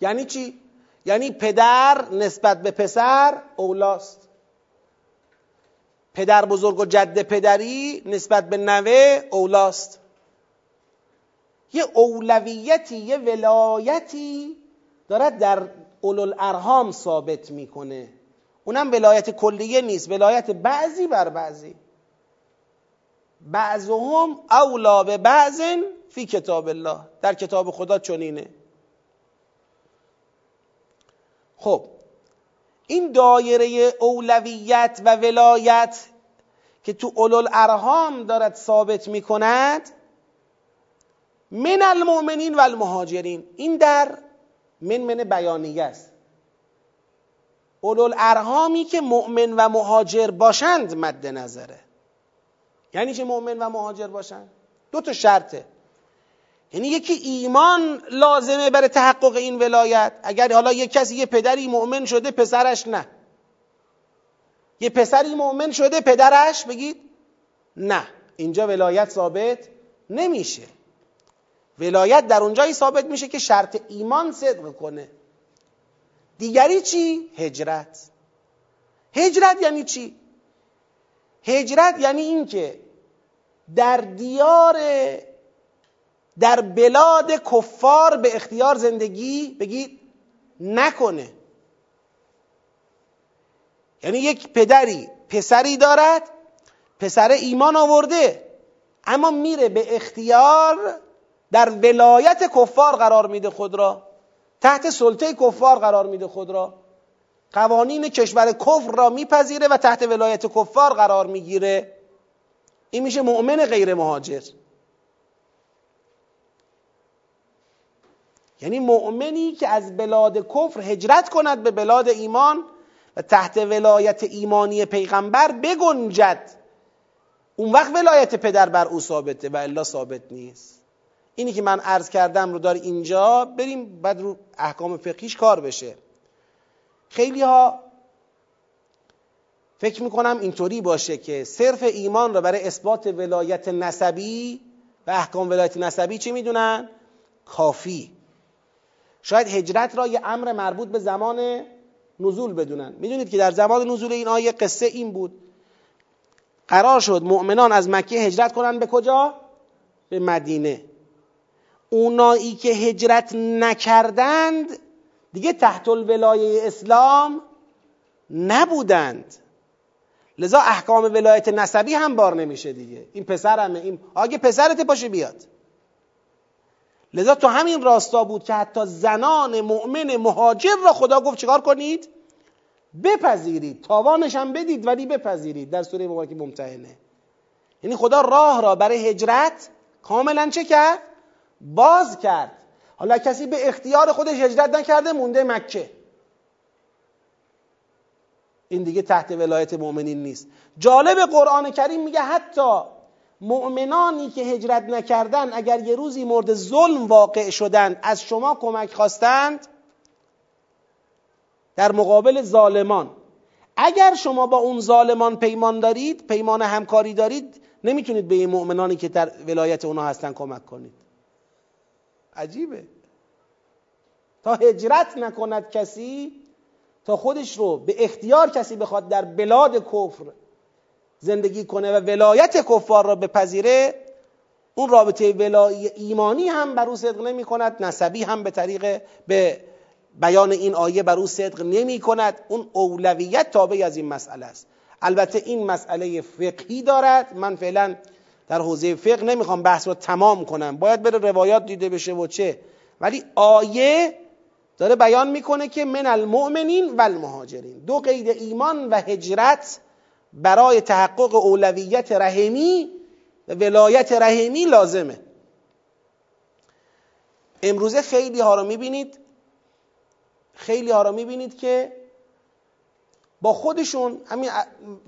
یعنی چی؟ یعنی پدر نسبت به پسر اولاست. پدر بزرگ و جد پدری نسبت به نوه اولاست. یه اولویتی یه ولایتی دارد در اولو ارهام ثابت می‌کنه. اونم ولایت کلیه نیست ولایت بعضی بر بعضی. بعضهم اولا به بعض فی کتاب الله. در کتاب خدا چنینه. خب این دایره اولویت و ولایت که تو اولو ارهام دارد ثابت می کند من المؤمنین و المهاجرین. این در من من بیانیه است. اولو ارهامی که مؤمن و مهاجر باشند مد نظره. یعنی چه مؤمن و مهاجر باشند دو تا شرطه. یعنی یکی ایمان لازمه برای تحقق این ولایت. اگر حالا یک کسی یه پدری مؤمن شده پسرش نه. یه پسری مؤمن شده پدرش بگید نه. اینجا ولایت ثابت نمیشه. ولایت در اونجایی ثابت میشه که شرط ایمان صدق کنه. دیگری چی؟ هجرت. هجرت یعنی چی؟ هجرت یعنی اینکه در دیار در بلاد کفار به اختیار زندگی بگید نکنه. یعنی یک پدری پسری دارد پسر ایمان آورده اما میره به اختیار در ولایت کفار قرار میده خود را تحت سلطه کفار قرار میده خود را. قوانین کشور کفر را میپذیره و تحت ولایت کفار قرار می‌گیره. این میشه مؤمن غیر مهاجر. یعنی مؤمنی که از بلاد کفر هجرت کند به بلاد ایمان و تحت ولایت ایمانی پیغمبر بگنجد. اون وقت ولایت پدر بر او ثابته و الا ثابت نیست. اینی که من عرض کردم رو دار اینجا بریم بعد رو احکام فقهیش کار بشه. خیلی ها فکر می‌کنم اینطوری باشه که صرف ایمان رو برای اثبات ولایت نسبی و احکام ولایت نسبی چی می‌دونن؟ کافی شاید هجرت را یه امر مربوط به زمان نزول بدونن می‌دونید که در زمان نزول این آیه قصه این بود قرار شد مؤمنان از مکه هجرت کنن به کجا؟ به مدینه اونایی که هجرت نکردند دیگه تحت الولایه اسلام نبودند. لذا احکام ولایت نسبی هم بار نمیشه دیگه. این پسرمه این آگه پسرت باشه بیاد. لذا تو همین راستا بود که حتی زنان مؤمن مهاجر را خدا گفت چیکار کنید؟ بپذیرید. تاوانش هم بدید ولی بپذیرید. در سوره مبارک ممتحنه. یعنی خدا راه را برای هجرت کاملا چه کرد؟ باز کرد. حالا کسی به اختیار خودش هجرت نکرده مونده مکه. این دیگه تحت ولایت مؤمنین نیست. جالب قرآن کریم میگه حتی مؤمنانی که هجرت نکردن اگر یه روزی مورد ظلم واقع شدند از شما کمک خواستند؟ در مقابل ظالمان. اگر شما با اون ظالمان پیمان دارید پیمان همکاری دارید نمی‌تونید به این مؤمنانی که در ولایت اونا هستن کمک کنید. عجیبه. تا هجرت نکند کسی تا خودش رو به اختیار کسی بخواد در بلاد کفر زندگی کنه و ولایت کفار را بپذیره اون رابطه ولای ایمانی هم بر او صدق نمی کند نسبی هم به طریق به بیان این آیه بر او صدق نمی کند. اون اولویت تابع از این مسئله است. البته این مسئله فقهی دارد. من فعلا در حوزه فقه نمی‌خوام بحث رو تمام کنم. باید بره روایات دیده بشه و چه. ولی آیه داره بیان می‌کنه که من المؤمنین و المهاجرین دو قید ایمان و هجرت برای تحقق اولویت رحمی و ولایت رحمی لازمه. امروزه خیلی ها رو می‌بینید. خیلی ها رو می‌بینید که با خودشون همین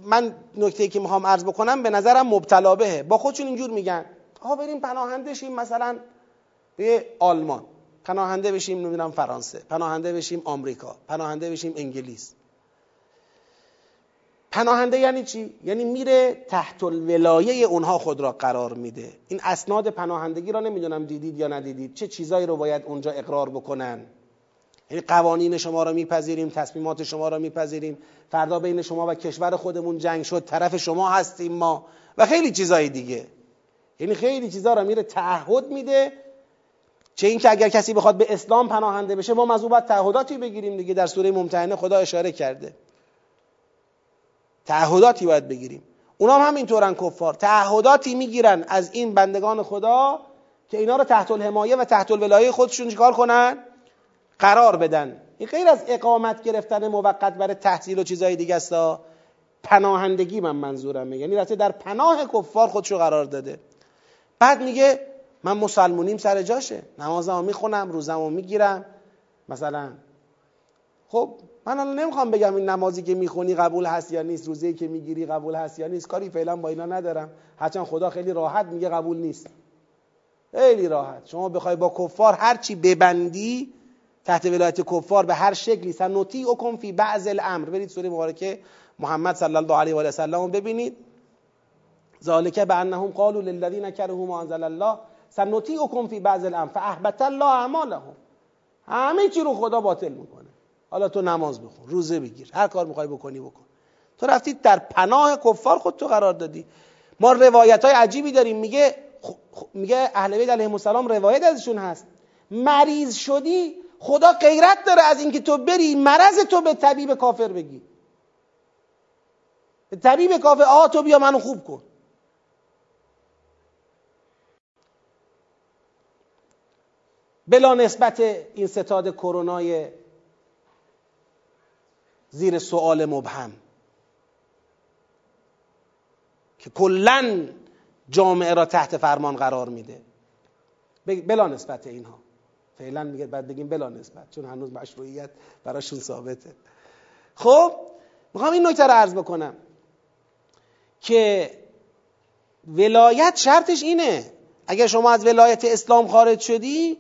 من نکته که می‌خوام عرض بکنم به نظرم مبتلا بهه. با خودشون اینجور میگن. آها بریم پناهنده شیم مثلا به آلمان. پناهنده بشیم نمی‌دونم فرانسه. پناهنده بشیم آمریکا. پناهنده بشیم انگلیس. پناهنده یعنی چی؟ یعنی میره تحت الولایه اونها خود را قرار میده. این اسناد پناهندگی را نمی‌دونم دیدید یا ندیدید. چه چیزایی رو باید اونجا اقرار بکنن؟ یعنی قوانین شما را میپذیریم تصمیمات شما را میپذیریم. فردا بین شما و کشور خودمون جنگ شد طرف شما هستیم ما. و خیلی چیزای دیگه. یعنی خیلی چیزا را میره تعهد میده. چه اینکه اگر کسی بخواد به اسلام پناهنده بشه ما از او باید تعهداتی بگیریم دیگه. در سوره ممتحنه خدا اشاره کرده. تعهداتی باید بگیریم. اونا هم همینطورن کفار. تعهداتی می‌گیرن از این بندگان خدا که اینا رو تحت الحمایه و تحت الولایه خودشون چیکار کنن؟ قرار بدن. این غیر از اقامت گرفتن موقت برای تحصیل و چیزهای دیگه است پناهندگی من منظورمه یعنی رفته در پناه کفار خودشو قرار داده. بعد میگه من مسلمونیم سر جاشه. نمازمو می‌خونم روزمو می‌گیرم. مثلا خب من الان نمی‌خوام بگم این نمازی که می‌خونی قبول هست یا نیست روزی که می‌گیری قبول هست یا نیست. کاری فعلا با اینا ندارم. هرچند خدا خیلی راحت میگه قبول نیست. خیلی راحت. شما بخوای با کفار هر چی ببندی تحت ولایت کفار به هر شکلی سنوتی کن فی بعض الامر. برید سوره مبارکه محمد صلی الله علیه و آله سلم ببینید. ذالک بانهم قالوا للذین كرهوا ما انزل الله. سنطیعکم فی بعض الامر. فاحبط الله اعمالهم. همه چی رو خدا باطل می‌کنه. حالا تو نماز بخون روزه بگیر هر کار می‌خوای بکنی بکن. تو رفتی در پناه کفار خود تو قرار دادی. ما روایت های عجیبی داریم. میگه میگه اهل بیت علیهم السلام روایت ازشون هست. مریض شدی خدا غیرت داره از اینکه تو بری مرض تو به طبیب کافر بگی. به طبیب کافر آ تو بیا منو خوب کن. بلا نسبت این ستاد کرونای زیر سوال مبهم که کلا جامعه را تحت فرمان قرار میده. بلا نسبت اینها. فعلا میگه بعد بگیم بلا نسبت چون هنوز مشروعیت براشون ثابته. خب می‌خوام این نکته رو عرض بکنم که ولایت شرطش اینه اگر شما از ولایت اسلام خارج شدی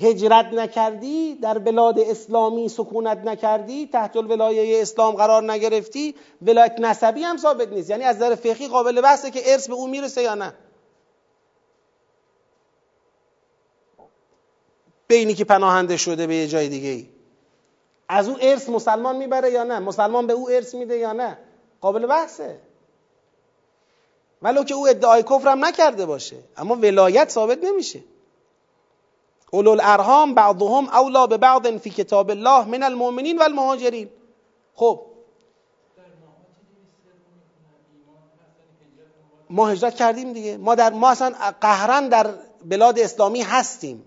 هجرت نکردی در بلاد اسلامی سکونت نکردی تحت الولایه اسلام قرار نگرفتی ولایت نسبی هم ثابت نیست. یعنی از نظر فقهی قابل بحثه که ارث به او می‌رسه یا نه. به اینی که پناهنده شده به یه جای دیگه ای. از او ارث مسلمان می‌بره یا نه؟ مسلمان به او ارث میده یا نه؟ قابل بحثه. ولو که او ادعای کفرم نکرده باشه اما ولایت ثابت نمیشه. اولو الارهام بعضهم اولا به بعض فی کتاب الله من المؤمنین و المهاجرین خب. ما هجرت کردیم دیگه. ما در ما اصلا قهرن در بلاد اسلامی هستیم.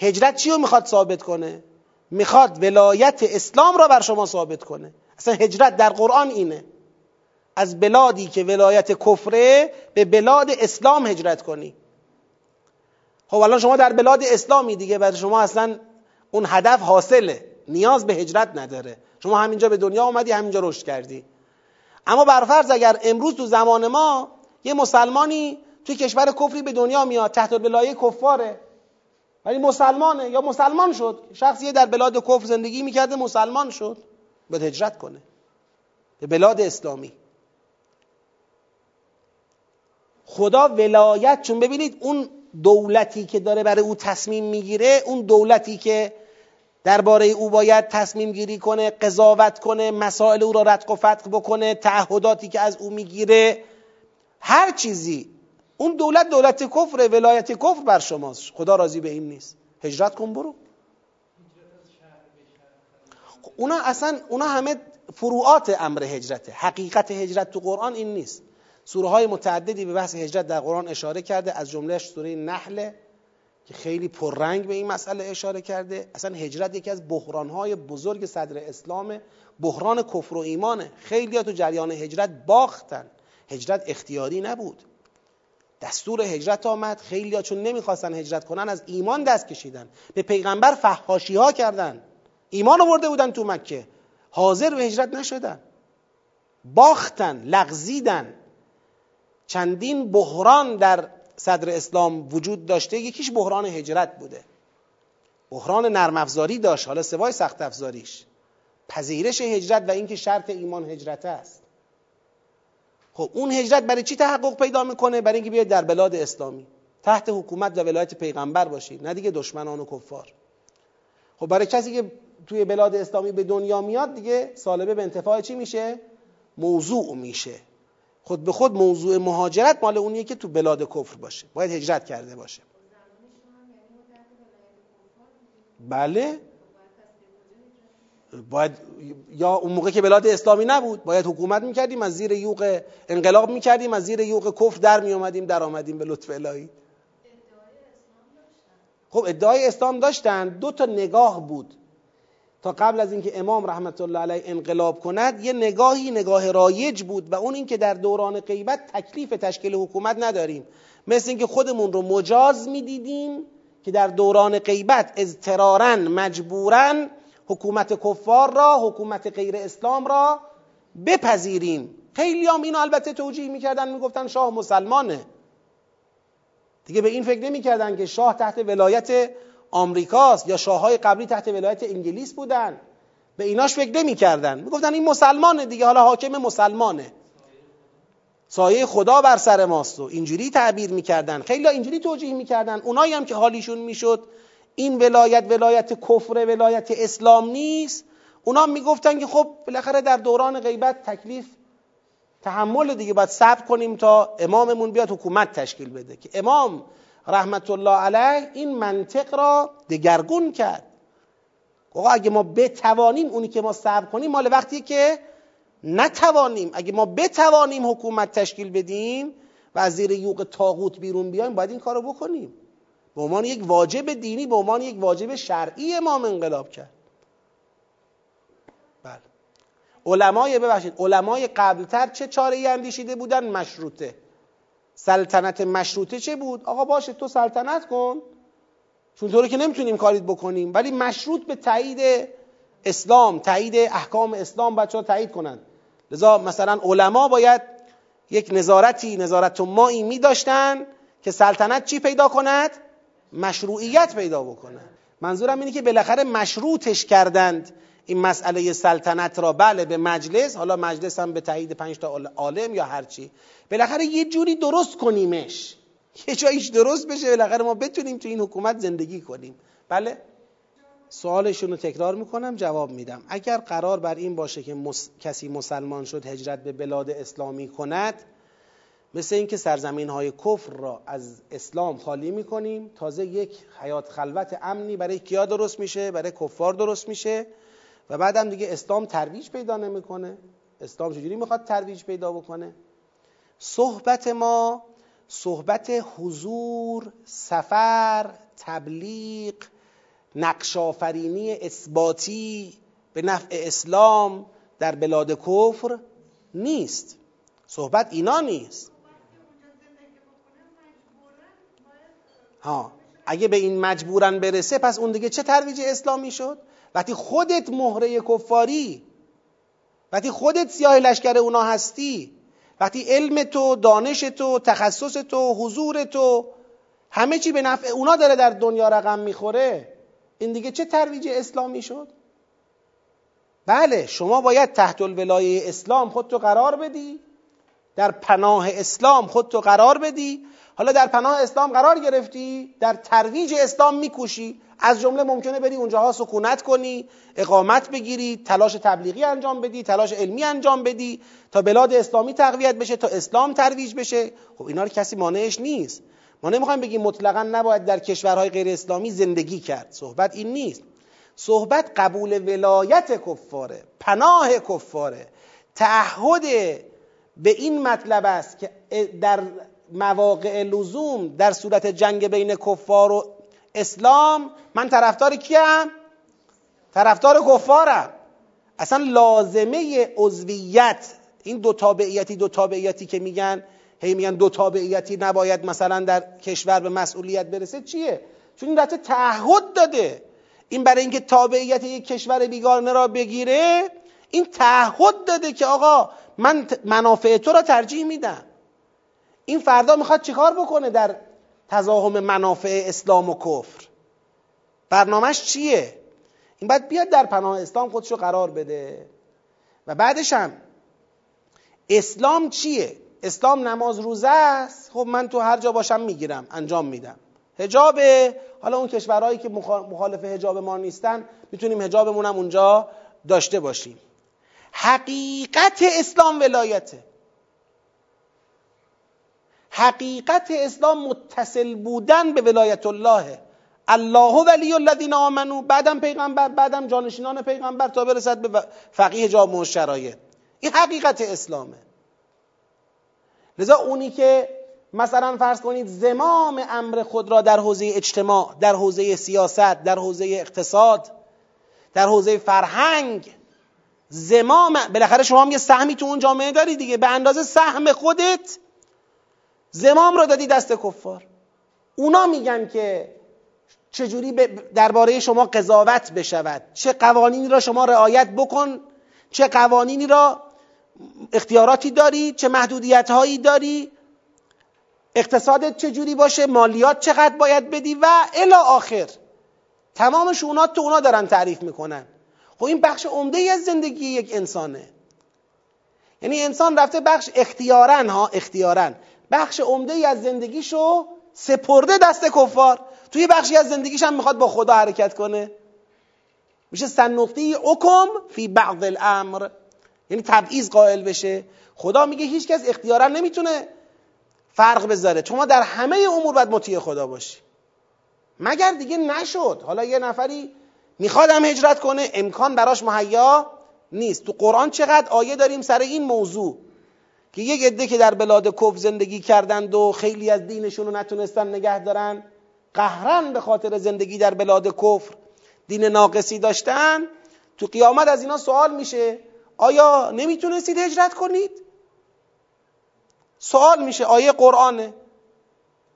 هجرت چی رو می‌خواد ثابت کنه؟ می‌خواد ولایت اسلام را بر شما ثابت کنه. اصلا هجرت در قرآن اینه. از بلادی که ولایت کفره به بلاد اسلام هجرت کنی. خب الان شما در بلاد اسلامی دیگه برای شما اصلا اون هدف حاصله. نیاز به هجرت نداره. شما همینجا به دنیا اومدی همینجا رشد کردی. اما برفرض اگر امروز تو زمان ما یه مسلمانی توی کشور کفری به دنیا میاد تحت بلایه کفاره. ولی مسلمانه یا مسلمان شد. شخصی در بلاد کفر زندگی می‌کرده مسلمان شد. باید هجرت کنه. به بلاد اسلامی. خدا ولایت چون ببینید اون دولتی که داره برای او تصمیم می‌گیره اون دولتی که درباره او باید تصمیم گیری کنه قضاوت کنه مسائل او را رتق و فتق بکنه تعهداتی که از او می‌گیره هر چیزی اون دولت دولت کفر ولایت کفر بر شماست. خدا راضی به این نیست. هجرت کن برو. اونا اصلا اونا همه فروعات امر هجرته. حقیقت هجرت تو قرآن این نیست. سوره های متعددی به بحث هجرت در قرآن اشاره کرده. از جملهش سوره نحله که خیلی پررنگ به این مسئله اشاره کرده. اصلا هجرت یکی از های بزرگ صدر اسلام. بحران کفر و ایمانه خیلی تو جریان هجرت باختن. هجرت اختیاری نبود. دستور هجرت آمد. خیلی ها چون نمی‌خواستن هجرت کنن از ایمان دست کشیدن. به پیغمبر فحاشی ها کردن. ایمان آورده بودن تو مکه. حاضر به هجرت نشدن. باختن لغزیدن. چندین بحران در صدر اسلام وجود داشته. یکیش بحران هجرت بوده. بحران نرم افزاری داشت. حالا سوای سخت افزاریش. پذیرش هجرت و اینکه شرط ایمان هجرت است. خب اون هجرت برای چی تحقق پیدا می‌کنه؟ برای اینکه بیاید در بلاد اسلامی. تحت حکومت و ولایت پیغمبر باشید نه دیگه دشمنان و کفار. خب برای کسی که توی بلاد اسلامی به دنیا میاد دیگه سالبه به انتفاع چی میشه؟ موضوع میشه. خود به خود موضوع مهاجرت مال اونیه که تو بلاد کفر باشه. باید هجرت کرده باشه. بله. باید یا اون موقع که بلاد اسلامی نبود باید حکومت می‌کردیم از زیر یوغ انقلاب می‌کردیم از زیر یوغ کفر در میومدیم در آمدیم به لطف الهی. خب ادعای اسلام داشتن دو تا نگاه بود. تا قبل از اینکه امام رحمت الله علیه انقلاب کند یه نگاهی نگاه رایج بود و اون اینکه در دوران غیبت تکلیف تشکیل حکومت نداریم. مثل اینکه خودمون رو مجاز می‌دیدیم که در دوران غیبت اضطرارا مجبورا حکومت کفار را حکومت غیر اسلام را بپذیریم. خیلی هم اینو البته توجیه می‌کردن می‌گفتن شاه مسلمانه. دیگه به این فکر نمی‌کردن که شاه تحت ولایت آمریکاست یا شاههای قبلی تحت ولایت انگلیس بودن. به ایناش فکر نمی‌کردن. می‌گفتن این مسلمانه دیگه حالا حاکم مسلمانه. سایه خدا بر سر ماست و اینجوری تعبیر می‌کردن. خیلی اینجوری توجیه می‌کردن. اونایی هم که حالیشون می‌شد این ولایت ولایت کفر ولایت اسلام نیست. اونا می‌گفتن که خب بالاخره در دوران غیبت تکلیف تحمل دیگه. باید صبر کنیم تا اماممون بیاد حکومت تشکیل بده. که امام رحمت الله علیه این منطق را دگرگون کرد. آقا اگه ما بتوانیم اونی که ما صبر کنیم مال وقتی که نتوانیم. اگه ما بتوانیم حکومت تشکیل بدیم و از زیر یوق تاغوت بیرون بیایم باید این کارو بکنیم. به عنوان یک واجب دینی به عنوان یک واجب شرعی امام انقلاب کرد. بله. علمای ببخشید علمای قبلتر چه چاره ای اندیشیده بودن؟ مشروطه. سلطنت مشروطه چه بود؟ آقا باشه تو سلطنت کن. چون طوری که نمی‌تونیم کاریت بکنیم. ولی مشروط به تایید اسلام تایید احکام اسلام بچه تایید کنند لذا مثلا علما باید یک نظارتی نظارت مایی می داشتن که سلطنت چی پیدا کند؟ مشروعیت پیدا بکنه. منظورم اینه که بالاخره مشروطش کردند این مسئله سلطنت را. بله به مجلس حالا مجلس هم به تایید پنج تا عالم یا هرچی بالاخره یه جوری درست کنیمش. یه جاییش درست بشه بالاخره ما بتونیم تو این حکومت زندگی کنیم. بله؟ سوالشون رو تکرار می‌کنم جواب میدم. اگر قرار بر این باشه که کسی مسلمان شد هجرت به بلاد اسلامی کند مثل اینکه سرزمین های کفر را از اسلام خالی می‌کنیم. تازه یک حیات خلوت امنی برای کیا درست میشه؟ برای کفار درست میشه. و بعدم دیگه اسلام ترویج پیدا نمی‌کنه. اسلام چجوری می‌خواد ترویج پیدا بکنه؟ صحبت ما صحبت حضور سفر تبلیغ نقشافرینی اثباتی به نفع اسلام در بلاد کفر نیست. صحبت اینا نیست. ها اگه به این مجبورن برسه پس اون دیگه چه ترویج اسلامی شد؟ وقتی خودت مهره کفاری وقتی خودت سیاه لشکر اونا هستی وقتی علم تو دانش تو تخصص تو حضور تو همه چی به نفع اونا داره در دنیا رقم می‌خوره این دیگه چه ترویج اسلامی شد؟ بله شما باید تحت الولایه اسلام خودتو قرار بدی در پناه اسلام خودتو قرار بدی حالا در پناه اسلام قرار گرفتی در ترویج اسلام میکوشی. از جمله ممکنه بری اونجاها سکونت کنی اقامت بگیری تلاش تبلیغی انجام بدی تلاش علمی انجام بدی تا بلاد اسلامی تقویت بشه تا اسلام ترویج بشه. خب اینا رو کسی مانعش نیست. ما نمی‌خوایم بگیم مطلقا نباید در کشورهای غیر اسلامی زندگی کرد. صحبت این نیست. صحبت قبول ولایت کفاره پناه کفاره. تعهد به این مطلب است که در مواقع لزوم در صورت جنگ بین کفار و اسلام من طرفدار کیم؟ طرفدار کفارم. اصلا لازمه عضویت این دو تابعیتی دو تابعیتی که میگن هی میگن دو تابعیتی نباید مثلا در کشور به مسئولیت برسه چیه؟ چون این رفته تعهد داده. این برای اینکه تابعیت یک کشور بیگانه را بگیره این تعهد داده که آقا من منافع تو را ترجیح میدم. این فردا می‌خواد چیکار بکنه در تزاهم منافع اسلام و کفر؟ برنامهش چیه؟ این باید بیاد در پناه اسلام خودشو قرار بده. و بعدش هم اسلام چیه؟ اسلام نماز روزه است. خب من تو هر جا باشم می‌گیرم انجام میدم. هجاب حالا اون کشورهایی که مخالف هجاب ما نیستن می‌تونیم هجابمون هم اونجا داشته باشیم. حقیقت اسلام ولایته. حقیقت اسلام متصل بودن به ولایت الله. الله ولی الذین آمنو. بعدم پیغمبر بعدم جانشینان پیغمبر تا برسد به فقیه جامع شرایط. این حقیقت اسلامه. لذا اونی که مثلا فرض کنید زمام امر خود را در حوزه اجتماع در حوزه سیاست در حوزه اقتصاد در حوزه فرهنگ زمام بالاخره شما هم یه سهمی تو اون جامعه داری دیگه. به اندازه سهم خودت زمام رو دادی دست کفار. اونا میگن که چجوری درباره شما قضاوت بشود. چه قوانینی را شما رعایت بکن. چه قوانینی را اختیاراتی داری. چه محدودیت هایی داری. اقتصادت چجوری باشه. مالیات چقدر باید بدی و الی آخر. تمام شونات تو اونا دارن تعریف می‌کنن. خب این بخش عمده از زندگی یک انسانه. یعنی انسان رفته بخش اختیارن ها اختیارن. بخش عمده ای از زندگیشو سپرده دست کفار. توی بخشی از زندگیش هم می‌خواد با خدا حرکت کنه. میشه سنقطی حکم فی بعض الامر. یعنی تبعیض قائل بشه. خدا میگه هیچ کس اختیارا نمی‌تونه فرق بذاره. شما در همه امور باید مطیع خدا باشی. مگر دیگه نشد. حالا یه نفری میخوادم هجرت کنه امکان براش مهیا نیست. تو قرآن چقدر آیه داریم سر این موضوع؟ که یک عده که در بلاد کف زندگی کردند و خیلی از دینشون رو نتونستن نگه دارن قهرن به خاطر زندگی در بلاد کفر. دین ناقصی داشتن؟ تو قیامت از اینا سوال میشه. آیا نمی‌تونستید هجرت کنید؟ سوال میشه. آیه قرآنه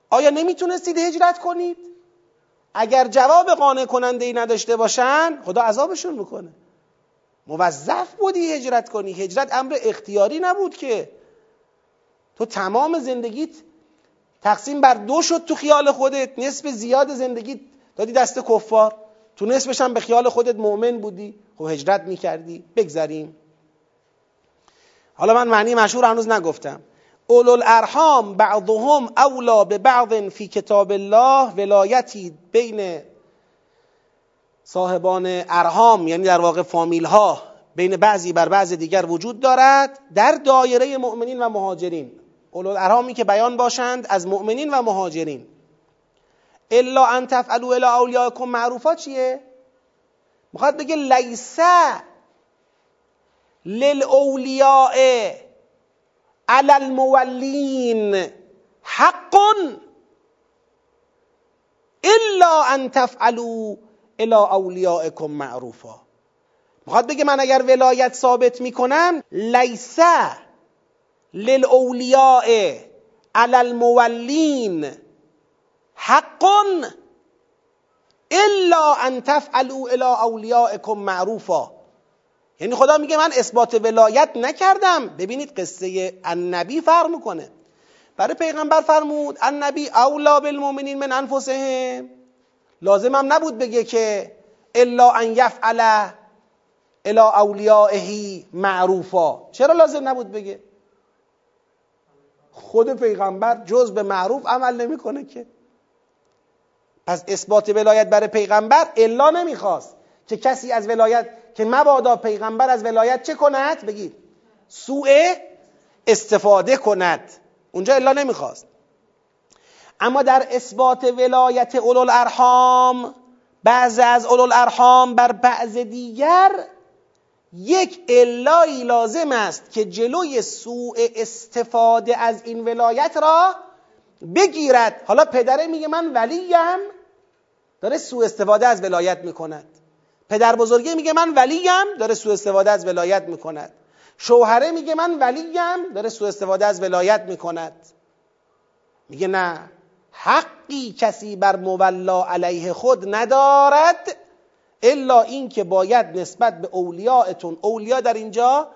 آیا نمی‌تونستید هجرت کنید؟ اگر جواب قانع کننده ای نداشته باشن خدا عذابشون می‌کنه. موظف بودی هجرت کنی. هجرت امر اختیاری نبود که. تو تمام زندگیت تقسیم بر دو شد تو خیال خودت. نصف زیاد زندگیت دادی دست کفار. تو نصفش هم به خیال خودت مؤمن بودی. خب هجرت می‌کردی. بگذریم. حالا من معنی مشهور هنوز نگفتم. اولو الارحام بعضهم اولا به بعض فی کتاب الله ولایتی بین صاحبان ارحام یعنی در واقع فامیل ها بین بعضی بر بعض دیگر وجود دارد. در دایره مؤمنین و مهاجرین. اولو الارحامی که بیان باشند از مؤمنین و مهاجرین. الا ان تفعلوا الى اولیاءکم معروفا چیه؟ می‌خواد بگه لیسه للاولیاء علی المولین حق الا ان تفعلوا الى اولیاءکم معروفا. می‌خواد بگه من اگر ولایت ثابت می‌کنم لیسه للاولیاء علی المولین حق الا ان تفعلوا الى اولیائکم معروفا. یعنی خدا میگه من اثبات ولایت نکردم. ببینید قصه النبی فرق می‌کنه. برای پیغمبر فرمود النبی اولا بالمؤمنین من انفسهم. لازم هم نبود بگه که الا ان یفعل الى اولیائه معروفا. چرا لازم نبود بگه؟ خود پیغمبر جز به معروف عمل نمی‌کنه که. پس اثبات ولایت برای پیغمبر الا نمی‌خواست که کسی از ولایت که مبادا پیغمبر از ولایت چه کند؟ بگید. سوء استفاده کند. اونجا الا نمی‌خواست. اما در اثبات ولایت اولو الارحام بعض از اولو الارحام بر بعض دیگر یک الایی لازم است که جلوی سوء استفاده از این ولایت را بگیرد. حالا پدره میگه من ولیم. داره سوء استفاده از ولایت می‌کند. پدر بزرگه میگه من ولیم. داره سوء استفاده از ولایت می‌کند. شوهره میگه من ولیم. داره سوء استفاده از ولایت می‌کند. میگه نه. حقی کسی بر مولا علیه خود ندارد الا این که باید نسبت به اولیاءتون اولیا در اینجا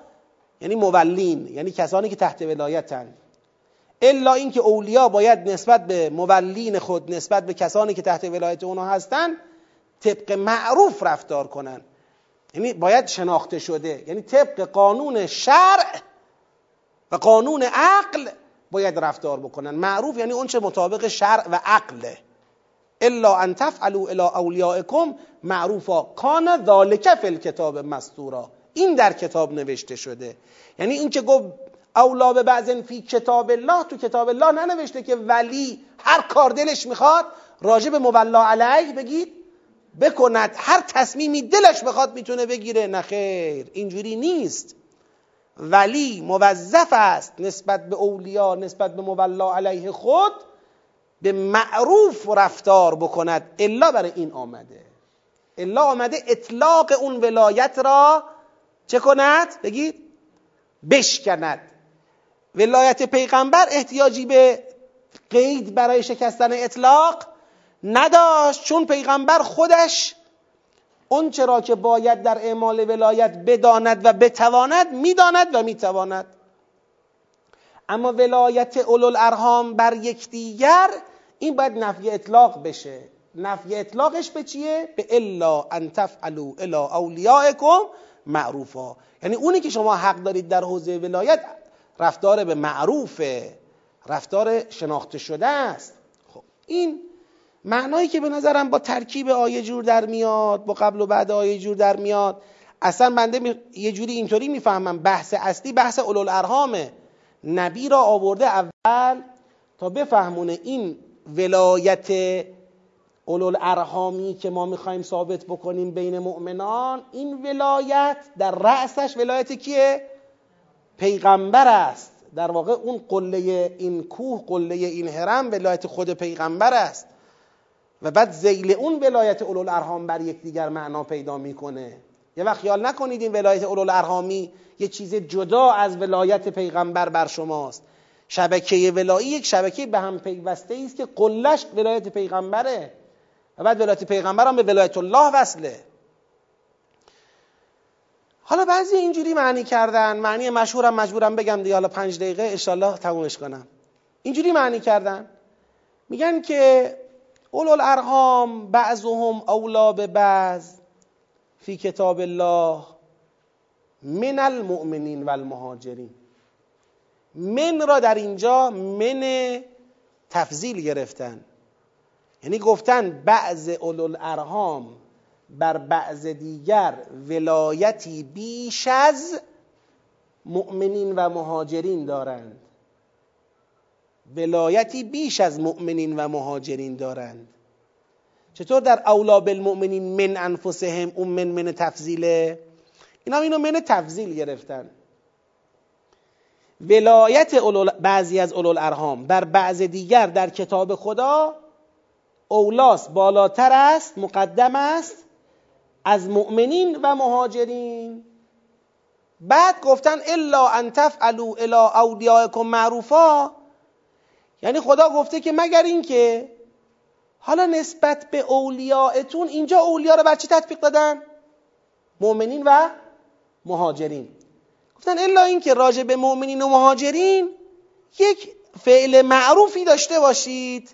یعنی مولین یعنی کسانی که تحت ولایتند الا اینکه اولیا باید نسبت به مولین خود نسبت به کسانی که تحت ولایت اونها هستند طبق معروف رفتار کنند یعنی باید شناخته شده. یعنی طبق قانون شرع و قانون عقل باید رفتار بکنن. معروف یعنی اون چه مطابق شرع و عقله. الا ان تفعلوا الى اولیائکم معروفا. کان ذالک فی الکتاب مستورا. این در کتاب نوشته شده. یعنی این که گفت اولا به بعضن فی کتاب الله تو کتاب الله ننوشته که ولی هر کار دلش می‌خواد راجع به مولا علیه بگید بکند. هر تصمیمی دلش بخواد می‌تونه بگیره. نه خیر اینجوری نیست. ولی موظف است نسبت به اولیا نسبت به مولا علیه خود به معروف رفتار بکند الا برای این آمده. الا آمده اطلاق اون ولایت را چه کند؟ بگید بشکند. ولایت پیغمبر احتیاجی به قید برای شکستن اطلاق نداشت چون پیغمبر خودش اون چرا که باید در اعمال ولایت بداند و بتواند می‌داند و می‌تواند. اما ولایت اولو ارهام بر یکدیگر این باید نفی اطلاق بشه. نفی اطلاقش به چیه؟ به الا ان تفعلوا الا اولیائکم معروفا. یعنی اونی که شما حق دارید در حوزه ولایت رفتار به معروفه. رفتار شناخته شده است. خب این معنایی که به نظرم با ترکیب آیه جور در میاد با قبل و بعد آیه جور در میاد اصلا بنده یه جوری اینطوری می‌فهمم. بحث اصلی بحث اولو ارهامه نبی را آورده اول تا بفهمونه این ولایت اولو ارهامی که ما می‌خوایم ثابت بکنیم بین مؤمنان این ولایت در رأسش ولایت کیه؟ پیغمبر است. در واقع اون قله این کوه قله این حرم ولایت خود پیغمبر است. و بعد زیل اون ولایت اولو الارحام بر یکدیگر معنا پیدا می‌کنه. یه وقت خیال نکنید این ولایت اولو الارحامی یه چیز جدا از ولایت پیغمبر بر شماست. شبکه ولایی یک شبکه به هم پیوسته است که قلش ولایت پیغمبره. و بعد ولایت پیغمبر هم به ولایت الله وصله. حالا بعضی اینجوری معنی کردن. معنی مشهورم مجبورم بگم دیگه. حالا پنج دقیقه انشالله تمومش کنم. اینجوری معنی کردن. میگن که اولو الارحام بعضهم اولا به بعض فی کتاب الله من المؤمنین و المهاجرین من را در اینجا من تفضیل گرفتن. یعنی گفتن بعض اولو الارحام بر بعض دیگر ولایتی بیش از مؤمنین و مهاجرین دارند. ولایتی بیش از مؤمنین و مهاجرین دارند. چطور در اولا بالمؤمنین من انفسهم اون من من تفضیله؟ اینا اینو من تفضیل گرفتن. ولایت بعضی از اولو الارحام بر بعض دیگر در کتاب خدا اولاس بالاتر است مقدم است از مؤمنین و مهاجرین. بعد گفتن الا ان تفعلوا الى اولیائکم معروفا. یعنی خدا گفته که مگر اینکه حالا نسبت به اولیاءتون اینجا اولیا رو بر چی تطبیق دادن؟ مؤمنین و مهاجرین. گفتن الا اینکه راجع به مؤمنین و مهاجرین یک فعل معروفی داشته باشید.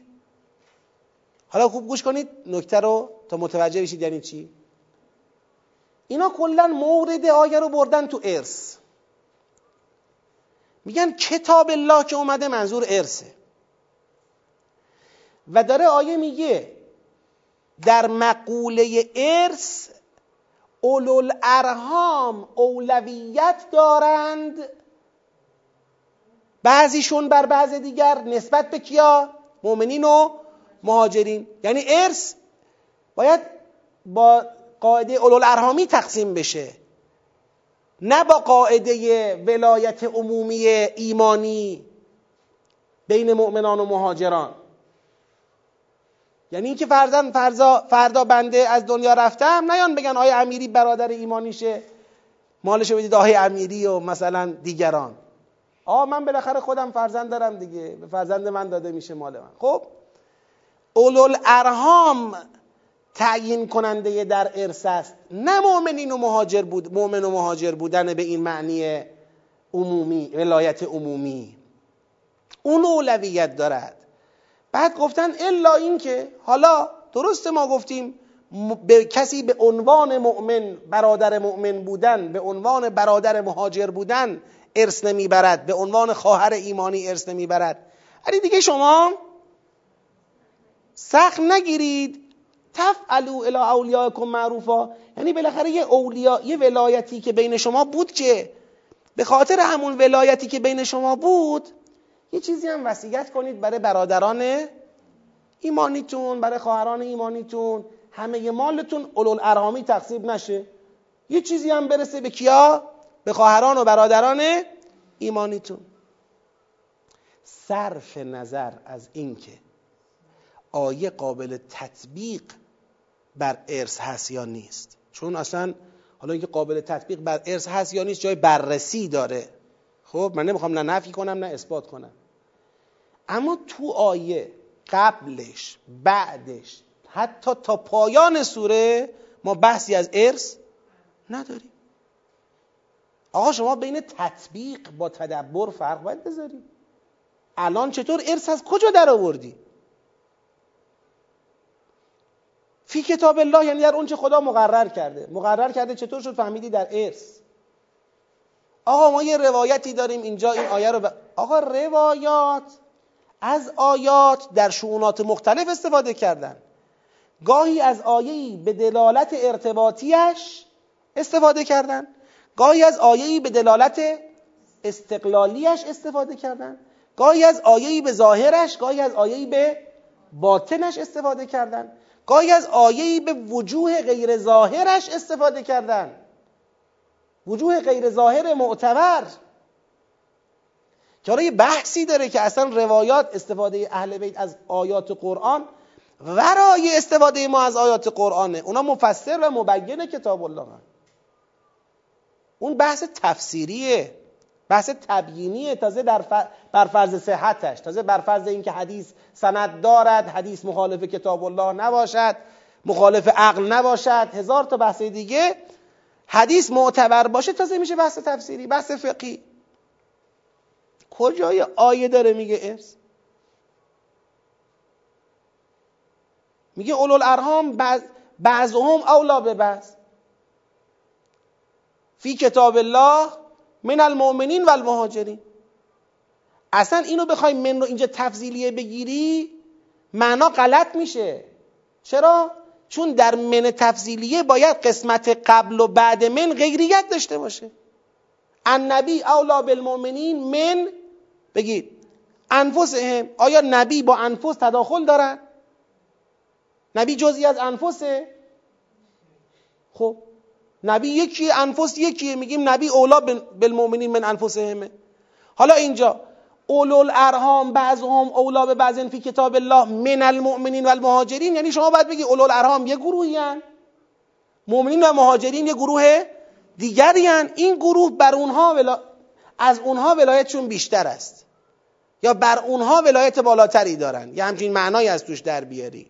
حالا خوب گوش کنید نکته رو تا متوجه بشید یعنی چی؟ اینا کلا مورد آیه رو بردن تو ارث. میگن کتاب الله که اومده منظور ارثه. و داره آیه میگه در مقوله ارث اولو ارهام اولویت دارند. بعضیشون بر بعض دیگر نسبت به کیا؟ مؤمنین و مهاجرین. یعنی ارث باید با قاعده اولو ارهامی تقسیم بشه. نه با قاعده ولایت عمومی ایمانی بین مؤمنان و مهاجران. یعنی اینکه فرزن فرزا فردا بنده از دنیا رفتم نیان بگن آقای امیری برادر ایمانیشه؟ مالشو بدید آقای امیری و مثلا دیگران. آ من بالاخره خودم فرزند دارم دیگه. به فرزند من داده میشه مال من. خب؟ اولو ارهام تعیین کننده در ارث است. نه مؤمنین و مهاجر بود مؤمن و مهاجر بودن به این معنی عمومی ولایت عمومی. اون اولویت دارد. بعد گفتن الا اینکه حالا درست ما گفتیم به کسی به عنوان مؤمن برادر مؤمن بودن به عنوان برادر مهاجر بودن ارث نمی‌برد. به عنوان خواهر ایمانی ارث نمی‌برد. ولی دیگه شما سخت نگیرید. تفعلوا الی اولیاءکم معروفا. یعنی بالاخره یه اولیا یه ولایتی که بین شما بود که؟ به خاطر همون ولایتی که بین شما بود یه چیزی هم وصیت کنید برای برادران ایمانیتون برای خواهران ایمانیتون. همه مالتون اولو ارهامی تقسیم نشه. یه چیزی هم برسه به کیا؟ به خواهران و برادران ایمانیتون. صرف نظر از اینکه آیه قابل تطبیق بر ارث هست یا نیست. چون اصلا حالا اینکه قابل تطبیق بر ارث هست یا نیست جای بررسی داره. خب من نمی‌خوام نه نفی کنم نه اثبات کنم. اما تو آیه قبلش بعدش حتی تا پایان سوره ما بحثی از ارث نداریم. آقا شما بین تطبیق با تدبر فرق باید بذاریم. الان چطور ارث از کجا در آوردی؟ فی کتاب الله یعنی در اون چه خدا مقرر کرده. مقرر کرده چطور شد؟ فهمیدی در ارث. آقا ما یه روایتی داریم اینجا این آیه رو ب... آقا روایات از آیات در شعونات مختلف استفاده کردن. گاهی از آیهی به دلالت ارتباطیش استفاده کردن. گاهی از آیهی به دلالت استقلالیش استفاده کردن. گاهی از آیهی به ظاهرش گاهی از آیهی به باطنش استفاده کردن. گاهی از آیهی به وجوه غیر ظاهرش استفاده کردن. وجوه غیر ظاهر معتبر. که یه بحثی داره که اصلا روایات استفاده اهل بیت از آیات قرآن ورای استفاده ما از آیات قرآنه. اونا مفسر و مبین کتاب الله هم. اون بحث تفسیریه. بحث تبیینیه. تازه در بر فرض صحتش. تازه بر فرض اینکه حدیث سند دارد حدیث مخالف کتاب الله نباشد مخالف عقل نباشد هزار تا بحث دیگه. حدیث معتبر باشه تازه میشه بحث تفسیری بحث فقهی. کجای آیه داره میگه ارث؟ میگه اولو الارهام بعضهم اولا به بعض. فی کتاب الله من المؤمنین و المهاجرین اصلا اینو بخوای من رو اینجا تفضیلیه بگیری معنا غلط میشه. چرا؟ چون در من تفضیلیه باید قسمت قبل و بعد من غیریت داشته باشه. النبی اولا بالمؤمنین من بگید انفسهم آیا نبی با انفس تداخل دارن؟ نبی جزئی از انفسه؟ خب نبی یکی انفس یکیه میگیم نبی اولا بالمؤمنین من انفسهمه. حالا اینجا اولو الارهام بعضهم اولا به بعضین فی کتاب الله من المؤمنین و المهاجرین یعنی شما باید بگی اولو الارهام یه گروهی هن. مؤمنین و مهاجرین یه گروه دیگری هن. این گروه بر اونها ولا... از اونها ولایتشون بیشتر است. یا بر اونها ولایت بالاتری دارن؟ یا همچین معنایی از توش در بیاری.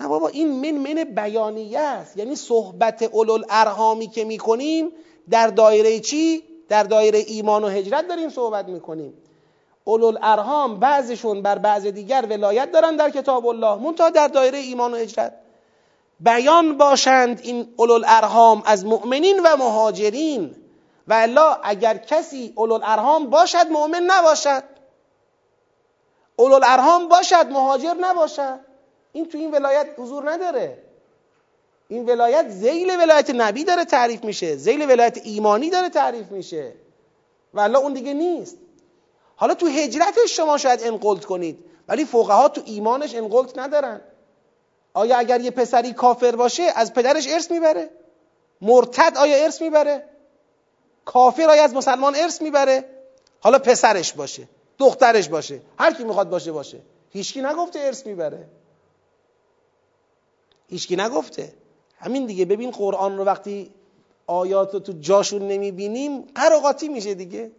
نه بابا این من من بیانیه است. یعنی صحبت اولو ارهامی که می‌کنیم در دایره چی؟ در دایره ایمان و هجرت داریم صحبت می‌کنیم. اولو ارهام بعضشون بر بعض دیگر ولایت دارن در کتاب الله. منتها در دایره ایمان و هجرت. بیان باشند این اولو ارهام از مؤمنین و مهاجرین. و الا اگر کسی اولو ارهام باشد مؤمن نباشد. اولو ارهام باشد مهاجر نباشد. این تو این ولایت حضور نداره. این ولایت زیل ولایت نبی داره تعریف میشه. زیل ولایت ایمانی داره تعریف میشه. و اون دیگه نیست. حالا تو هجرتش شما شاید انقلت کنید ولی فقها تو ایمانش انقلت ندارن. آیا اگر یه پسری کافر باشه از پدرش ارث می‌بره؟ مرتد آیا ارث می‌بره؟ کافر از مسلمان ارث می‌بره. حالا پسرش باشه دخترش باشه هر کی می‌خواد باشه باشه. هیچکی نگفته ارث می‌بره. هیچکی نگفته. همین دیگه. ببین قرآن رو وقتی آیات رو تو جاشون نمی‌بینیم قراقاتی میشه دیگه.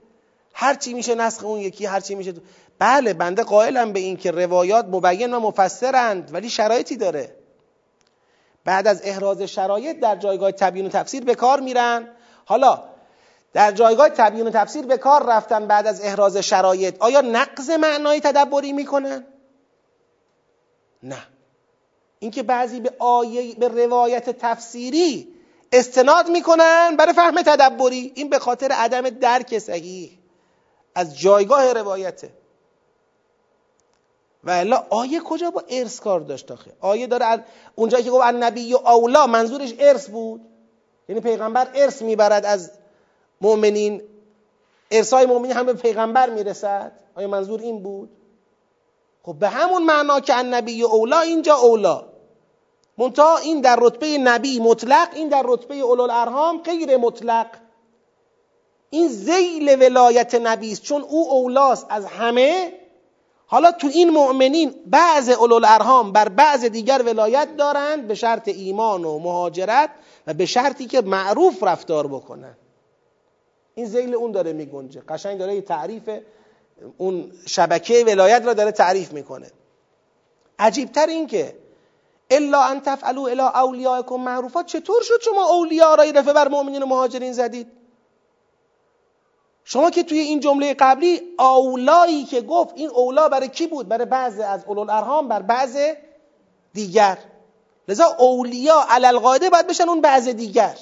هرچی میشه نسخ اون یکی هرچی میشه بله بنده قائلم به این که روایات مبین و مفسرند ولی شرایطی داره. بعد از احراز شرایط در جایگاه تبیین و تفسیر به کار میرن. حالا در جایگاه تبیین و تفسیر به کار رفتن بعد از احراز شرایط. آیا نقض معنای تدبری می‌کنن؟ نه. اینکه بعضی به آیه به روایت تفسیری استناد می‌کنن برای فهم تدبری این به خاطر عدم درک صحیح از جایگاه روایته و الا آیه کجا با ارث کار داشت آخه؟ آیه داره اونجایی که گفت نبی و اولا منظورش ارث بود. یعنی پیغمبر ارث می‌برد از مؤمنین ارثای مؤمنین هم به پیغمبر می‌رسد؟ آیا منظور این بود؟ خب به همون معنا که نبی و اولا اینجا اولا منتها این در رتبه نبی مطلق این در رتبه اولو ارهام غیر مطلق. این زیل ولایت نبی است چون او اولاست از همه. حالا تو این مؤمنین بعض اولو ارهام بر بعض دیگر ولایت دارند به شرط ایمان و مهاجرت و به شرطی که معروف رفتار بکنن این زیل اون داره میگنجه. قشنگ داره تعریف اون شبکه ولایت را داره تعریف می‌کنه. عجیبتر این که الا ان تفعلوا الى اولیاءکم معروفات چطور شد شما اولیا را دفعه بر مؤمنین و مهاجرین زدید؟ شما که توی این جمله قبلی اولایی که گفت این اولا برای کی بود؟ برای بعض از اولو ارهام بر بعض دیگر. لذا اولیا علل باید بشن اون بعض دیگر.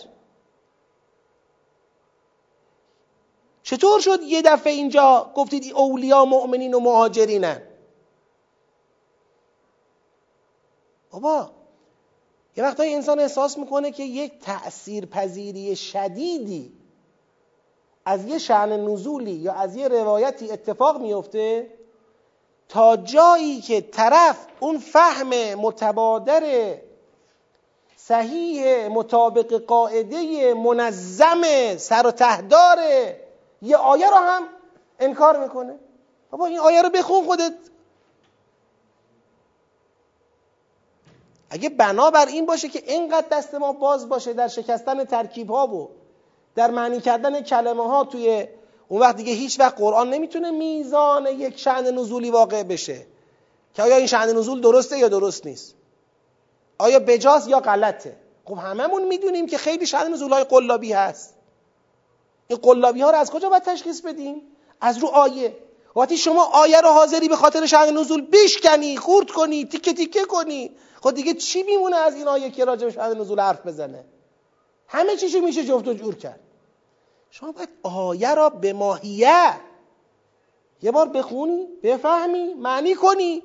چطور شد یه دفعه اینجا گفتید اولیا مؤمنین و مهاجرینن بابا یه وقتایی انسان احساس می‌کنه که یک تأثیر پذیری شدیدی از یه شعن نزولی یا از یه روایتی اتفاق میفته تا جایی که طرف اون فهم متبادر صحیح مطابق قاعده منظم سر و تهدار یه آیه رو هم انکار می‌کنه. بابا این آیه رو بخون خودت. اگه بنابر این باشه که اینقدر دست ما باز باشه در شکستن ترکیب ها و در معنی کردن کلمه ها توی اون وقت دیگه هیچ وقت قرآن نمی‌تونه میزان یک شعن نزولی واقع بشه. که آیا این شعن نزول درسته یا درست نیست؟ آیا بجاست یا غلطه؟ خب هممون می‌دونیم که خیلی شعن نزول های قلابی هست. این قلابی ها رو از کجا باید تشخیص بدیم؟ از رو آیه. وقتی شما آیه رو حاضری به خاطر شعن نزول بشکنی خورد کنی تیکه تیکه کنی. خب دیگه چی میمونه از این آیه که راجع به شهادت نزول حرف بزنه؟ همه چیشو میشه جفت و جور کرد. شما باید آیه را به ماهیت یه بار بخونی بفهمی معنی کنی.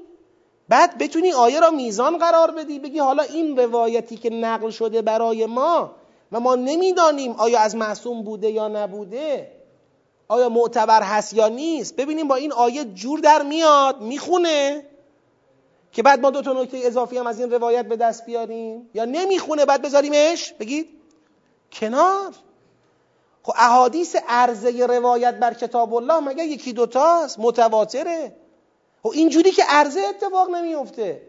بعد بتونی آیه را میزان قرار بدی بگی حالا این روایتی که نقل شده برای ما و ما نمی‌دانیم آیا از معصوم بوده یا نبوده آیا معتبر هست یا نیست. ببینیم با این آیه جور در میاد می‌خونه که بعد ما دو تا نکته اضافی هم از این روایت به دست بیاریم یا نمی‌خونه بعد بذاریمش؟ بگید. کنار. خب احادیث عرضه روایت بر کتاب الله مگه یکی دوتاست متواتره. خب اینجوری که عرضه اتفاق نمیفته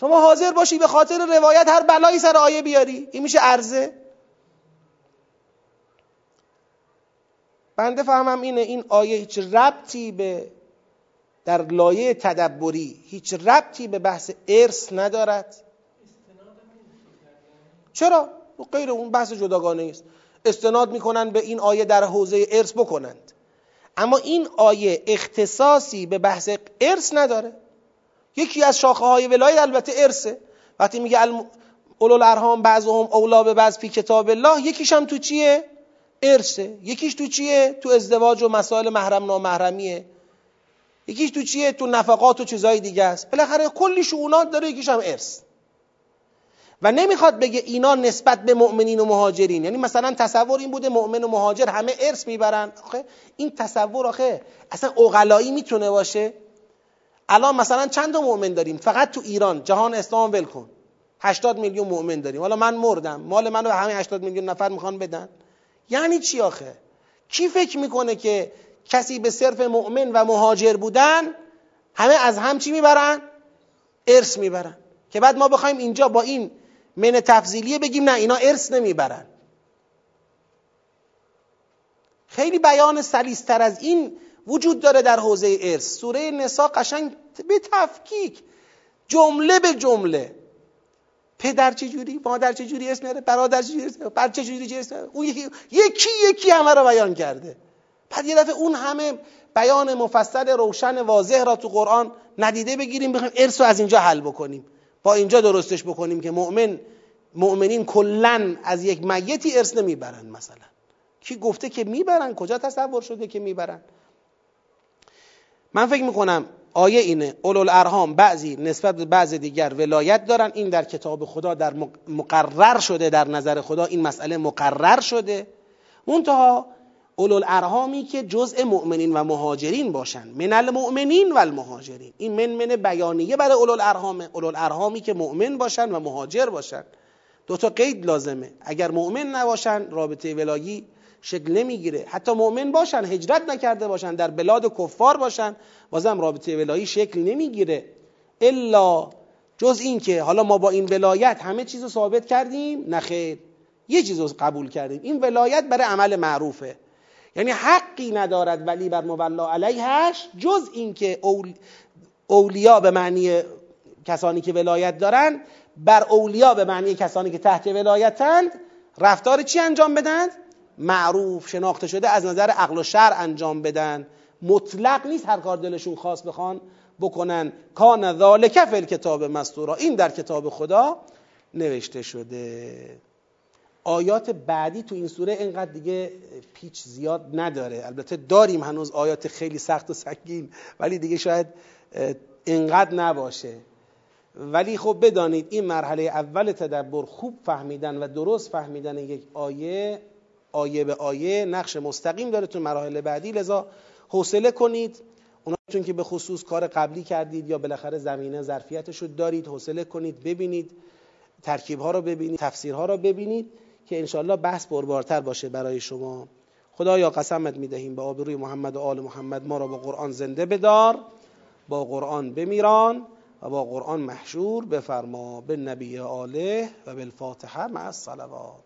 شما حاضر باشی به خاطر روایت هر بلایی سر آیه بیاری. این میشه عرضه. بنده فهمم اینه این آیه هیچ ربطی به در لایه تدبری هیچ ربطی به بحث ارث ندارد. چرا؟ غیر اون بحث جداگانه است. استناد می‌کنن به این آیه در حوزه ارث بکنند. اما این آیه اختصاصی به بحث ارث نداره. یکی از شاخه های ولایت البته ارثه. وقتی میگه اولو الارحام بعضهم اولا به بعض فی کتاب الله یکیش هم تو چیه؟ ارثه. یکیش تو چیه؟ تو ازدواج و مسائل محرم نامحرمیه. یکیش تو چیه؟ تو نفقات و چیزای دیگه است. بالاخره کلی شؤونات داره یکیش هم ارث. و نمی‌خواد بگه اینا نسبت به مؤمنین و مهاجرین. یعنی مثلا تصور این بوده مؤمن و مهاجر همه ارث می‌برن. آخه این تصور آخه اصلا اوغلایی می‌تونه باشه. الان مثلا چند تا مؤمن داریم؟ فقط تو ایران. جهان اسلام ول کن. 80 میلیون مؤمن داریم. حالا من مردم. مال منو به همه 80 میلیون نفر می‌خوان بدن. یعنی چی آخه؟ کی فکر می‌کنه که کسی به صرف مؤمن و مهاجر بودن همه از هم چی می‌برن؟ ارث می‌برن. که بعد ما بخوایم اینجا با این من تفضیلیه بگیم نه اینا ارث نمی‌برن. خیلی بیان سلیستر از این وجود داره در حوزه ارث. سوره نسا قشنگ به تفکیک جمله به جمله. پدر چجوری؟ مادر چجوری اسم نره برادر چجوری اسم بر چجوری اسم اون یکی یکی یکی همه رو بیان کرده. بعد یه دفعه اون همه بیان مفصل روشن واضح را تو قرآن ندیده بگیریم بخوایم ارث از اینجا حل بکنیم. با اینجا درستش بکنیم که مؤمن مؤمنین کلا از یک میتی ارث نمی‌برن مثلا. کی گفته که می‌برن؟ کجا تصور شده که می‌برن؟ من فکر می‌کنم آیه اینه اولو الارحام بعضی نسبت به بعض دیگر ولایت دارن. این در کتاب خدا در مقرر شده در نظر خدا این مسئله مقرر شده. منتها اولو الارحامی که جزء مؤمنین و مهاجرین باشن. من المؤمنین و المهاجرین. این من من بیانیه برای اولو الارحام اولو الارحامی که مؤمن باشن و مهاجر باشن. دو تا قید لازمه. اگر مؤمن نباشن رابطه ولایی شکل نمی‌گیره. حتی مؤمن باشن هجرت نکرده باشن در بلاد کفار باشن. بازم رابطه ولایی شکل نمی‌گیره. الا جز این که حالا ما با این ولایت همه چیز رو ثابت کردیم؟ نخیر یه چیز رو قبول کردیم. این ولایت برای عمل معروفه. یعنی حقی ندارد ولی بر مولا علیهش جز اینکه اول... اولیا به معنی کسانی که ولایت دارن بر اولیا به معنی کسانی که تحت ولایتند رفتار چی انجام بدند معروف شناخته شده از نظر عقل و شرع انجام بدن. مطلق نیست هر کار دلشون خواست بخوان بکنن. کان ذالک فی الکتاب مستورا. این در کتاب خدا نوشته شده. آیات بعدی تو این سوره اینقدر دیگه پیچ زیاد نداره. البته داریم هنوز آیات خیلی سخت و سنگین ولی دیگه شاید اینقدر نباشه. ولی خب بدانید این مرحله اول تدبر خوب فهمیدن و درست فهمیدن یک آیه آیه به آیه نقش مستقیم داره تو مراحل بعدی. لذا حوصله کنید. اوناتون که به خصوص کار قبلی کردید یا بالاخره زمینه ظرفیتش رو دارید حوصله کنید ببینید ترکیب ها رو ببینید تفسیرها رو ببینید که انشالله بحث بربارتر باشه برای شما. خدایا قسمت می‌دهیم به آبروی محمد و آل محمد. ما را با قرآن زنده بدار با قرآن بمیران و با قرآن محشور بفرما. به نبی آله و بالفاتحه مع الصلوات.